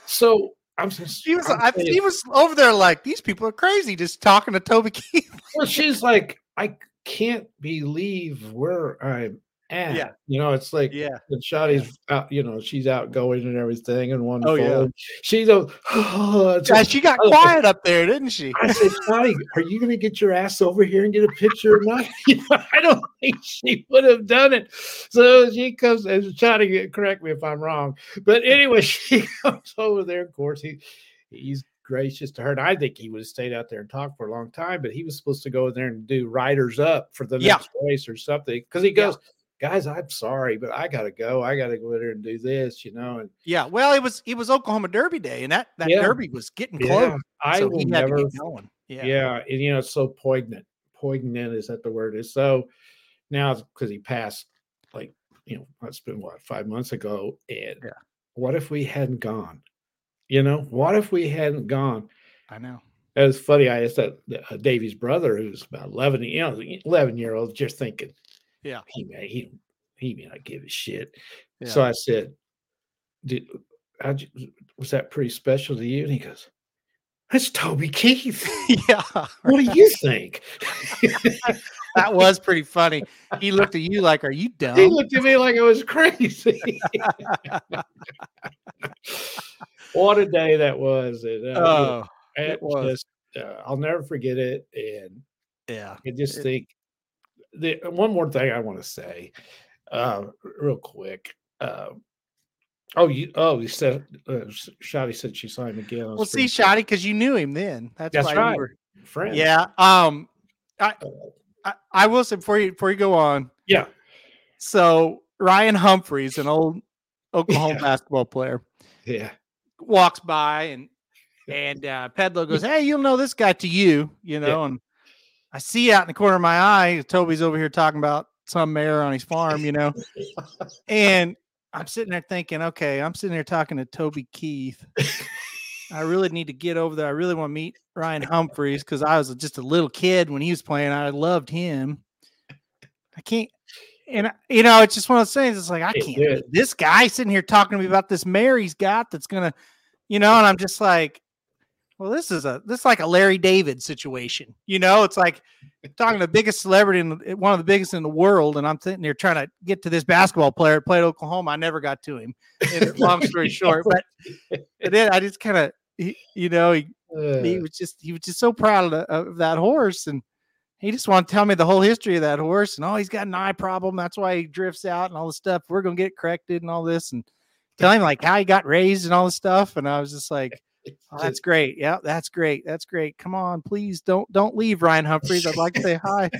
Speaker 2: so i'm just
Speaker 1: He was
Speaker 2: I'm saying-
Speaker 1: he was over there like these people are crazy just talking to Toby Keith.
Speaker 2: well, she's like, I can't believe where I'm uh, at.
Speaker 1: Yeah.
Speaker 2: You know, it's like
Speaker 1: Yeah.
Speaker 2: and Shotty's out, you know, she's outgoing and everything and wonderful.
Speaker 1: Oh, yeah.
Speaker 2: She's a oh,
Speaker 1: Yeah, she got
Speaker 2: was-
Speaker 1: quiet up there, didn't she?
Speaker 2: I said, Shotty, are you gonna get your ass over here and get a picture or not? <laughs> You know, I don't <laughs> think she would have done it. So she comes and Shotty, correct me if I'm wrong. But anyway, <laughs> she comes over there. Of course, he he's gracious to her. And I think he would have stayed out there and talked for a long time, but he was supposed to go in there and do riders up for the
Speaker 1: Yeah.
Speaker 2: next race or something. Because he
Speaker 1: Yeah.
Speaker 2: Guys, I'm sorry, but I gotta go. I gotta go in there and do this, you know. And
Speaker 1: Yeah. Well, it was it was Oklahoma Derby day, and that that
Speaker 2: Yeah.
Speaker 1: Derby was getting
Speaker 2: yeah,
Speaker 1: close.
Speaker 2: I
Speaker 1: so
Speaker 2: will never
Speaker 1: to get going. Yeah.
Speaker 2: yeah. and you know, it's so poignant. Poignant is that the word is so now because he passed like you know, that's been what five months ago. And
Speaker 1: Yeah.
Speaker 2: what if we hadn't gone? You know, what if we hadn't gone?
Speaker 1: I know.
Speaker 2: It was funny. I asked that uh, Davy's brother, who's about eleven, you know, eleven year old, just thinking,
Speaker 1: Yeah.
Speaker 2: he may he he may not give a shit.
Speaker 1: Yeah.
Speaker 2: So I said, "Did how'd was that pretty special to you?" And he goes, "That's Toby Keith." <laughs>
Speaker 1: yeah. <laughs>
Speaker 2: what do you think? <laughs>
Speaker 1: That was pretty funny. He looked at you like, "Are you dumb?
Speaker 2: he looked at me like I was crazy. what a day that was! And, uh,
Speaker 1: Oh,
Speaker 2: it
Speaker 1: it was.
Speaker 2: just, uh, I'll never forget it. And
Speaker 1: yeah.
Speaker 2: I just
Speaker 1: It-
Speaker 2: think the one more thing I want to say, uh, real quick. Uh, oh, you oh, you said uh, Shotty said she saw him again.
Speaker 1: Well, see, Shotty, because you knew him then. That's,
Speaker 2: That's
Speaker 1: why you
Speaker 2: right.
Speaker 1: were-
Speaker 2: friend.
Speaker 1: Yeah. Um,
Speaker 2: Uh,
Speaker 1: I, I will say before you before you go on.
Speaker 2: yeah,
Speaker 1: So Ryan Humphreys, an old <laughs> Oklahoma
Speaker 2: Yeah.
Speaker 1: basketball player,
Speaker 2: yeah.
Speaker 1: walks by and <laughs> and uh, Pedlo goes, "Hey, you'll know this guy to you, you know." And I see out in the corner of my eye, Toby's over here talking about some mayor on his farm, you know. and I'm sitting there thinking, okay, I'm sitting there talking to Toby Keith. I really need to get over there. I really want to meet Ryan Humphreys because I was just a little kid when he was playing. I loved him. I can't. and you know, it's just one of those things. It's like I can't. This guy sitting here talking to me about this mare he's got that's gonna, you know, and I'm just like, well, this is a this is like a Larry David situation. You know, it's like talking to the biggest celebrity in the, one of the biggest in the world, and I'm sitting there trying to get to this basketball player that played Oklahoma. I never got to him. And <laughs> long story short, but then I just kind of, you know, he, he
Speaker 2: Uh,
Speaker 1: was just he was just so proud of, the- of that horse and he just wanted to tell me the whole history of that horse and oh he's got an eye problem that's why he drifts out and all this stuff we're gonna get corrected and all this and tell him like how he got raised and all this stuff and i was just like oh, that's great yeah that's great that's great come on please don't don't leave ryan humphreys i'd like to say hi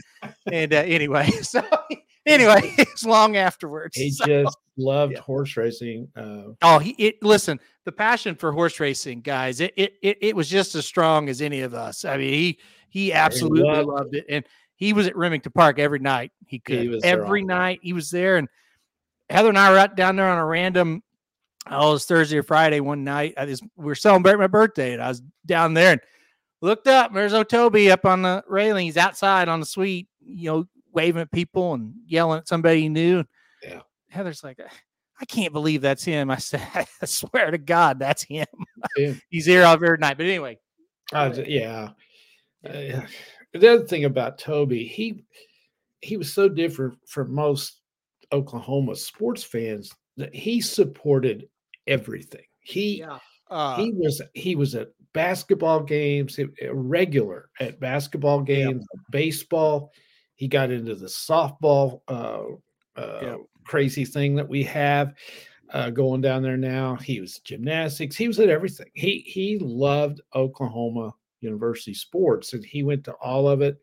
Speaker 1: and uh, anyway <laughs> so <laughs> anyway it's long afterwards
Speaker 2: he
Speaker 1: So-
Speaker 2: just loved
Speaker 1: yeah.
Speaker 2: horse racing. Uh,
Speaker 1: Oh, he it listen, the passion for horse racing, guys, it it it, it was just as strong as any of us. I mean, he he absolutely
Speaker 2: loved
Speaker 1: loved it. And he was at Remington Park every night. He could
Speaker 2: was
Speaker 1: every night he was there. And Heather and I were out down there on a random oh, it was Thursday or Friday one night. I just we were celebrating my birthday, and I was down there and looked up. and There's Otoby up on the railing. He's outside on the suite, you know, waving at people and yelling at somebody he knew.
Speaker 2: Yeah.
Speaker 1: Heather's like, I can't believe that's him. I <laughs> said, I swear to God, that's him. <laughs>
Speaker 2: him. <laughs>
Speaker 1: He's here every night. But anyway,
Speaker 2: Uh, d- yeah. Uh, the other thing about Toby, he he was so different from most Oklahoma sports fans that he supported everything. He
Speaker 1: uh,
Speaker 2: he was he was at basketball games, regular at basketball
Speaker 1: Yeah.
Speaker 2: games, baseball. He got into the softball uh, uh,
Speaker 1: Yeah.
Speaker 2: crazy thing that we have uh, going down there now. He was gymnastics. He was at everything. He he loved Oklahoma University sports, and he went to all of it.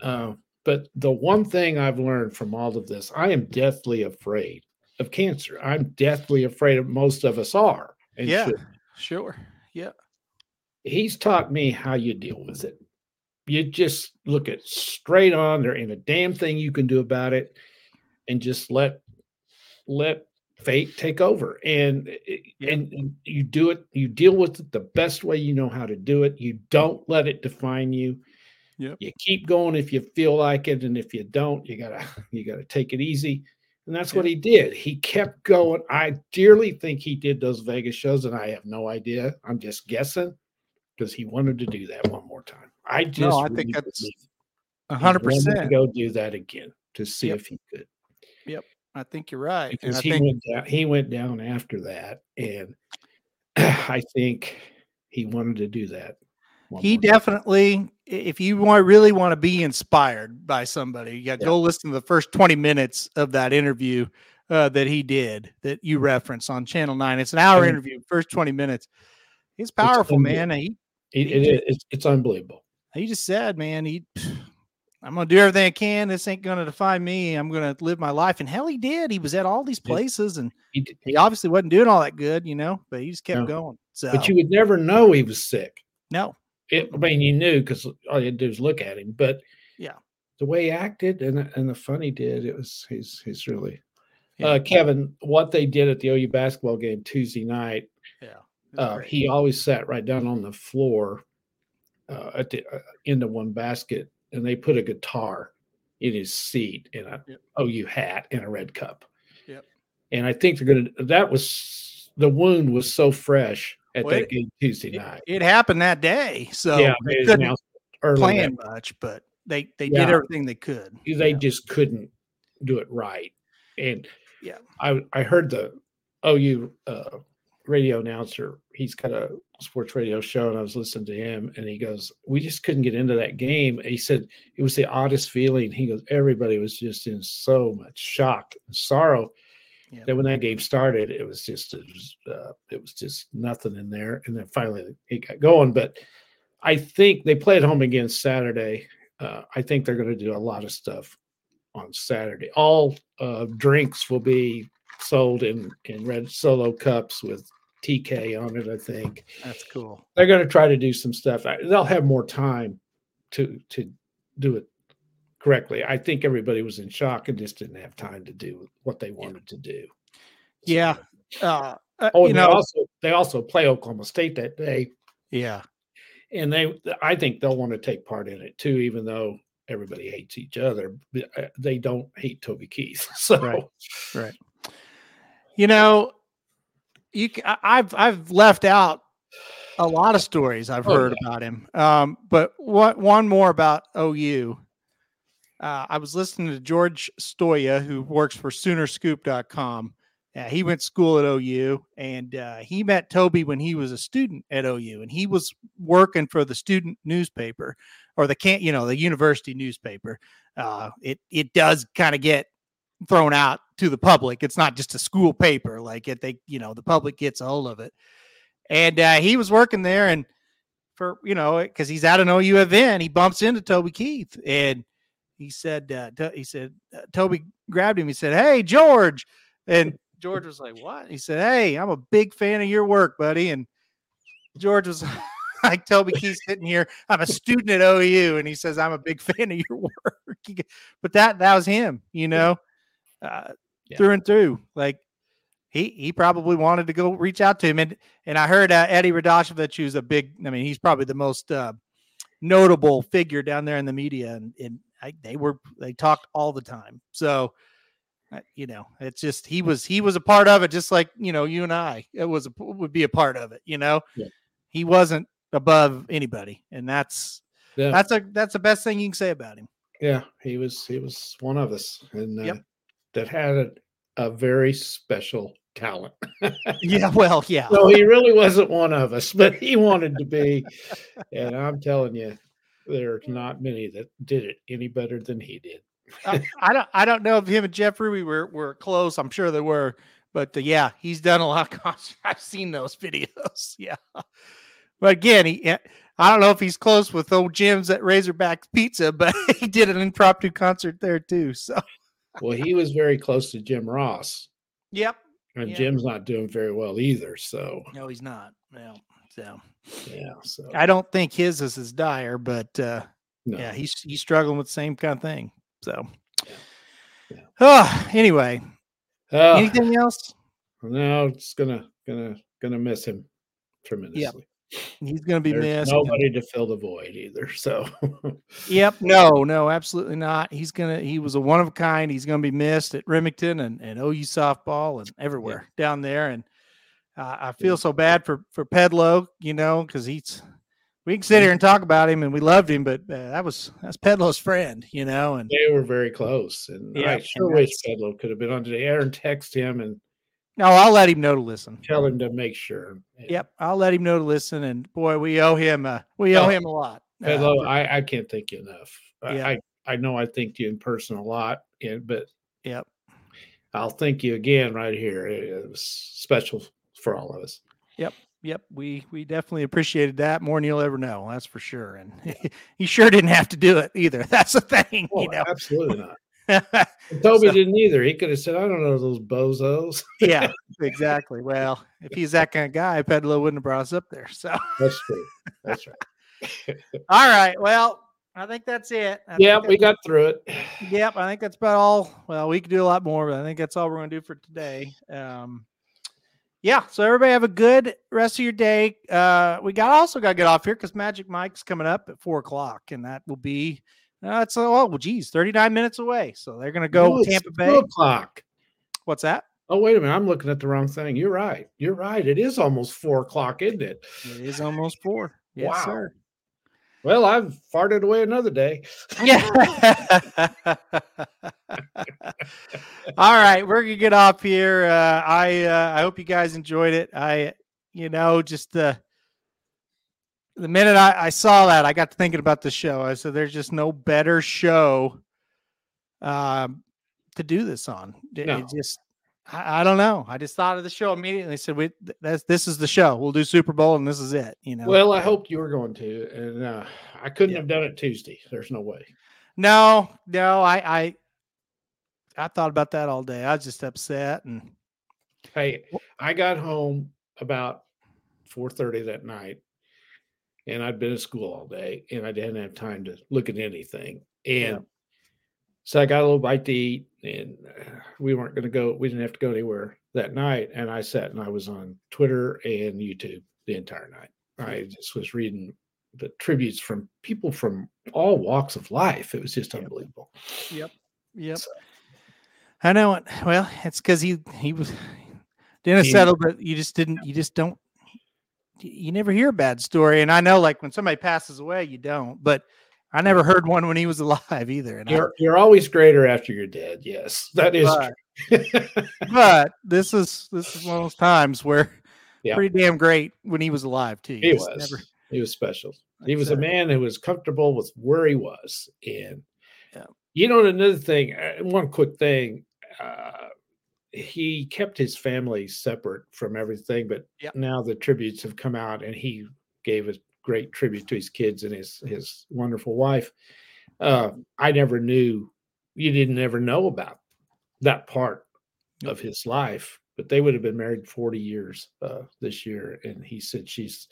Speaker 2: Uh, but the one thing I've learned from all of this, I am deathly afraid of cancer. I'm deathly afraid of most of us are. And
Speaker 1: Yeah.
Speaker 2: should
Speaker 1: sure. Yeah.
Speaker 2: he's taught me how you deal with it. You just look it straight on. There ain't a damn thing you can do about it, and just let let fate take over. And eh, eh,
Speaker 1: Yeah.
Speaker 2: and, and you do it. You deal with it the best way you know how to do it. You don't let it define you.
Speaker 1: Yep.
Speaker 2: You keep going if you feel like it, and if you don't, you gotta <laughs> you gotta take it easy. And that's what he did. He kept going. I dearly think he did those Vegas shows, and I have no idea. I'm just guessing because he wanted to do that one more time. I just
Speaker 1: I think that's
Speaker 2: believe
Speaker 1: A
Speaker 2: he
Speaker 1: hundred percent.
Speaker 2: go do that again to see
Speaker 1: Yep.
Speaker 2: if he could.
Speaker 1: Yep, I think you're right.
Speaker 2: Because
Speaker 1: I
Speaker 2: he
Speaker 1: think
Speaker 2: went down, he went down after that, and <clears throat> I think he wanted to do that. One
Speaker 1: he definitely if you want really want to be inspired by somebody you got to
Speaker 2: Yeah.
Speaker 1: go listen to the first 20 minutes of that interview uh, that he did that you reference on channel 9 it's an hour interview first 20 minutes He's powerful man he
Speaker 2: It-
Speaker 1: he
Speaker 2: it it's, it's unbelievable.
Speaker 1: he just said man he <sighs> i'm gonna do everything i can this ain't gonna define me i'm gonna live my life and hell he did he was at all these places and
Speaker 2: He
Speaker 1: he obviously wasn't doing all that good you know but he just kept
Speaker 2: No.
Speaker 1: going so
Speaker 2: But you would never know he was sick.
Speaker 1: no
Speaker 2: It, I mean, you knew because all you had to do was look at him. But
Speaker 1: Yeah.
Speaker 2: the way he acted and and the fun he did, it was he's he's really.
Speaker 1: Yeah.
Speaker 2: Uh, Kevin, what they did at the OU basketball game Tuesday night,
Speaker 1: yeah
Speaker 2: uh, he always sat right down on the floor uh, at the uh, end of one basket, and they put a guitar in his seat in a
Speaker 1: Yep.
Speaker 2: OU hat and a red cup.
Speaker 1: Yep.
Speaker 2: And I think they're going to. That was the wound was so fresh at
Speaker 1: Well,
Speaker 2: that
Speaker 1: it-
Speaker 2: game Tuesday night.
Speaker 1: it happened that day so
Speaker 2: yeah,
Speaker 1: they couldn't plan much, but they they
Speaker 2: Yeah.
Speaker 1: did everything they could.
Speaker 2: they
Speaker 1: Yeah.
Speaker 2: just couldn't do it right. And
Speaker 1: Yeah.
Speaker 2: I I heard the OU uh, radio announcer. He's got a sports radio show, and I was listening to him, and he goes, "We just couldn't get into that game." He said it was the oddest feeling. He goes, "Everybody was just in so much shock and sorrow."
Speaker 1: Yeah.
Speaker 2: That when that game started, it was just it was, uh, it was just nothing in there, and then finally it got going. But I think they play at home again Saturday. Uh, I think they're going to do a lot of stuff on Saturday. All uh, drinks will be sold in in red solo cups with TK on it. I think
Speaker 1: That's cool.
Speaker 2: they're going to try to do some stuff. They'll have more time to to do it correctly. I think everybody was in shock and just didn't have time to do what they wanted to do. So-
Speaker 1: Yeah. Uh, uh,
Speaker 2: Oh,
Speaker 1: you
Speaker 2: and
Speaker 1: know,
Speaker 2: they also they also play Oklahoma State that day,
Speaker 1: yeah,
Speaker 2: and they I think they'll want to take part in it too, even though everybody hates each other. Uh, they don't hate Toby Keith. <laughs> So
Speaker 1: Right. Right. You know, you I've I've left out a lot of stories I've
Speaker 2: Oh,
Speaker 1: heard about him. Um, but what one more about OU. Uh, I was listening to George Stoia, who works for Soonerscoop.com. Uh, he went to school at OU, and uh, he met Toby when he was a student at OU, and he was working for the student newspaper or the can't, you know, the university newspaper. Uh, it it does kind of get thrown out to the public. It's not just a school paper. Like it, they, you know, the public gets a hold of it. And uh, he was working there, and for you know, because he's at an OU event, he bumps into Toby Keith, and he said, uh, to- he said, uh, Toby grabbed him. He said, "Hey, George," and George was like, "What?" He said, "Hey, I'm a big fan of your work, buddy." And George was <laughs> like, "Toby Keith's sitting here. I'm a student at OU," and he says, "I'm a big <laughs> fan of your work." But that that was him, you know, uh,
Speaker 2: Yeah.
Speaker 1: through and through. Like he he probably wanted to go reach out to him, and and I heard uh, Eddie Radosevich, who's a big, I mean, he's probably the most uh, notable figure down there in the media, and and I, they were they talked all the time. So. You know, it's just he was he was a part of it, just like you know you and I. It was a, would be a part of it. You know,
Speaker 2: Yeah.
Speaker 1: he wasn't above anybody, and that's
Speaker 2: yeah,
Speaker 1: that's a that's the best thing you can say about him.
Speaker 2: yeah, he was he was one of us, and uh,
Speaker 1: Yep.
Speaker 2: that had a, a very special talent. <laughs>
Speaker 1: Yeah, well, yeah,
Speaker 2: no, he really wasn't one of us, but he wanted to be. <laughs> And I'm telling you, there's not many that did it any better than he did.
Speaker 1: I, <laughs> I don't I don't know if him and Jeff Ruby were were close. I'm sure they were, but uh, yeah, he's done a lot of <laughs> concerts. I've seen those videos. <laughs> Yeah, but again, he eh, I don't know if he's close with old Jim's at Razorback Pizza, but he did an impromptu concert there too. So
Speaker 2: Well, he was very close to Jim Ross,
Speaker 1: yep,
Speaker 2: and
Speaker 1: Yeah.
Speaker 2: Jim's not doing very well either. So
Speaker 1: no, he's not. No, so
Speaker 2: yeah, so
Speaker 1: I don't think his is as dire, but uh,
Speaker 2: no.
Speaker 1: yeah, he's he's struggling with the same kind of thing. So,
Speaker 2: Yeah.
Speaker 1: oh, anyway,
Speaker 2: Uh,
Speaker 1: anything else?
Speaker 2: no, it's gonna gonna gonna miss him tremendously.
Speaker 1: He's going to be
Speaker 2: There's
Speaker 1: missed.
Speaker 2: nobody to fill the void either. So
Speaker 1: Yep. <laughs> No, no, absolutely not. He's gonna he was a one of a kind. He's gonna be missed at Remington and, and OU softball and everywhere down there. And uh, I feel so bad for for Pedlo, you know, because he's we can sit here and talk about him and we loved him, but uh, that was that's Pedlo's friend, you know. And
Speaker 2: they were very close, and
Speaker 1: Yeah,
Speaker 2: I sure wish Pedlo could have been on today. Aaron text him and
Speaker 1: no, I'll let him know to listen.
Speaker 2: tell him to make sure.
Speaker 1: Yep, I'll let him know to listen. And boy, we owe him uh we owe
Speaker 2: Oh,
Speaker 1: him a lot. Uh,
Speaker 2: Pedlo, I, I can't thank you enough. I-
Speaker 1: Yeah.
Speaker 2: I, I know I thanked you in person a lot, and but
Speaker 1: Yep.
Speaker 2: I'll thank you again right here. It was special for all of us.
Speaker 1: Yep, Yep, we we definitely appreciated that more than you'll ever know. That's for sure. And <laughs> he sure didn't have to do it either. <laughs> That's the thing,
Speaker 2: Oh,
Speaker 1: you know.
Speaker 2: absolutely not. <laughs> Toby
Speaker 1: So-
Speaker 2: didn't either. He could have said, "I don't know those bozos."
Speaker 1: yeah, exactly. Well, if he's that kind of guy, Pedlo wouldn't have brought us up there. So,
Speaker 2: That's true. That's right.
Speaker 1: all right. Well, I think that's it. I
Speaker 2: Yeah, we got through it.
Speaker 1: Yep, I think that's about all. Well, we could do a lot more, but I think that's all we're going to do for today. Um, yeah. So everybody have a good rest of your day. Uh, we got also got to get off here because Magic Mike's coming up at four o'clock, and that will be uh, oh well, geez, thirty nine minutes away. So they're going to go
Speaker 2: it's
Speaker 1: Tampa
Speaker 2: two
Speaker 1: Bay.
Speaker 2: o'clock.
Speaker 1: What's that?
Speaker 2: Oh, wait a minute. I'm looking at the wrong thing. You're right. You're right. It is almost four o'clock, isn't it?
Speaker 1: It is almost four. Yes,
Speaker 2: Wow.
Speaker 1: sir.
Speaker 2: Well, I've farted away another day.
Speaker 1: Yeah. <laughs> All right, we're gonna get off here. Uh, I uh, I hope you guys enjoyed it. I you know just the the minute I, I saw that, I got to thinking about the show. I said, "There's just no better show um, to do this on." It,
Speaker 2: No.
Speaker 1: it just I, I don't know. I just thought of the show immediately. I said, "We th- that's this is the show. We'll do Super Bowl, and this is it." You know.
Speaker 2: Well, I hoped you were going to, and uh, I couldn't
Speaker 1: Yeah.
Speaker 2: have done it Tuesday. There's no way.
Speaker 1: No, no, I, I, I thought about that all day. I was just upset, and
Speaker 2: Hey, I got home about four thirty that night, and I'd been at school all day, and I didn't have time to look at anything. And
Speaker 1: Yeah.
Speaker 2: So I got a little bite to eat, and uh, we weren't going to go. We didn't have to go anywhere that night. And I sat and I was on Twitter and YouTube the entire night. I just was reading the tributes from people from all walks of life. It was just
Speaker 1: Yep.
Speaker 2: unbelievable.
Speaker 1: Yep. Yep.
Speaker 2: So-
Speaker 1: I know it. Well, it's because he he was Dennis
Speaker 2: He-
Speaker 1: settled, but you just didn't. You just don't. You never hear a bad story, and I know, like when somebody passes away, you don't. But I never heard one when he was alive either. And
Speaker 2: You're you're always greater after you're dead. Yes, that is
Speaker 1: but,
Speaker 2: true. <laughs>
Speaker 1: but this is this is one of those times where
Speaker 2: Yeah.
Speaker 1: pretty damn great when he was alive too.
Speaker 2: He was.
Speaker 1: never-
Speaker 2: he was special. He was
Speaker 1: I
Speaker 2: a man who was comfortable with where he was. And
Speaker 1: Yeah.
Speaker 2: you know, another thing, uh, one quick thing, uh, he kept his family separate from everything, but
Speaker 1: Yeah.
Speaker 2: now the tributes have come out and he gave a great tribute to his kids and his his wonderful wife. Uh, I never knew you didn't ever know about that part of his life, but they would have been married 40 years uh, this year. And he said she's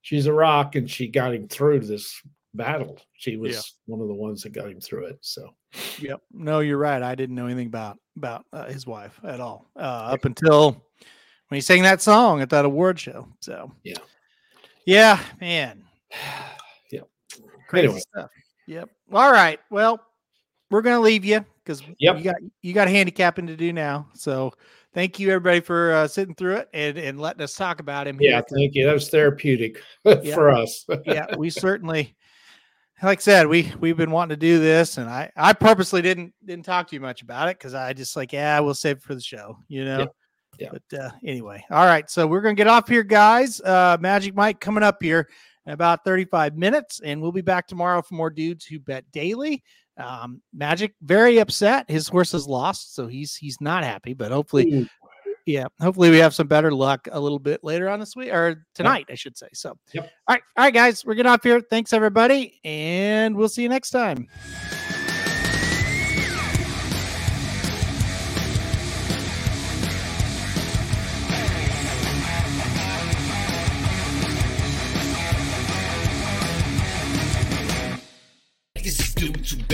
Speaker 2: she's a rock and she got him through this battle. She was
Speaker 1: Yeah.
Speaker 2: one of the ones that got him through it. So
Speaker 1: Yep. No, you're right. I didn't know anything about about uh, his wife at all uh, up until when he sang that song at that award show. So
Speaker 2: Yeah.
Speaker 1: Yeah, man, <sighs>
Speaker 2: Yep.
Speaker 1: crazy
Speaker 2: Anyway.
Speaker 1: stuff. Yep. All right. Well, we're gonna leave you because
Speaker 2: Yep.
Speaker 1: you got you got handicapping to do now. So thank you everybody for uh, sitting through it and and letting us talk about him.
Speaker 2: yeah, thank you. That was therapeutic <laughs>
Speaker 1: Yeah.
Speaker 2: for us.
Speaker 1: yeah, <laughs> we certainly, like I said, we we've been wanting to do this, and I I purposely didn't didn't talk to you much about it because I just like yeah we'll save it for the show, you know.
Speaker 2: Yeah.
Speaker 1: But uh, anyway, all right, so we're gonna get off here, guys. Uh, Magic Mike coming up here in about thirty five minutes, and we'll be back tomorrow for more dudes who bet daily. Um, Magic very upset. His horse is lost, so he's he's not happy. But hopefully,
Speaker 2: Ooh,
Speaker 1: yeah, hopefully we have some better luck a little bit later on this week or tonight, I should say. So,
Speaker 2: Yep.
Speaker 1: all right, all right, guys, we're getting off here. Thanks everybody, and we'll see you next time.
Speaker 3: To Sports.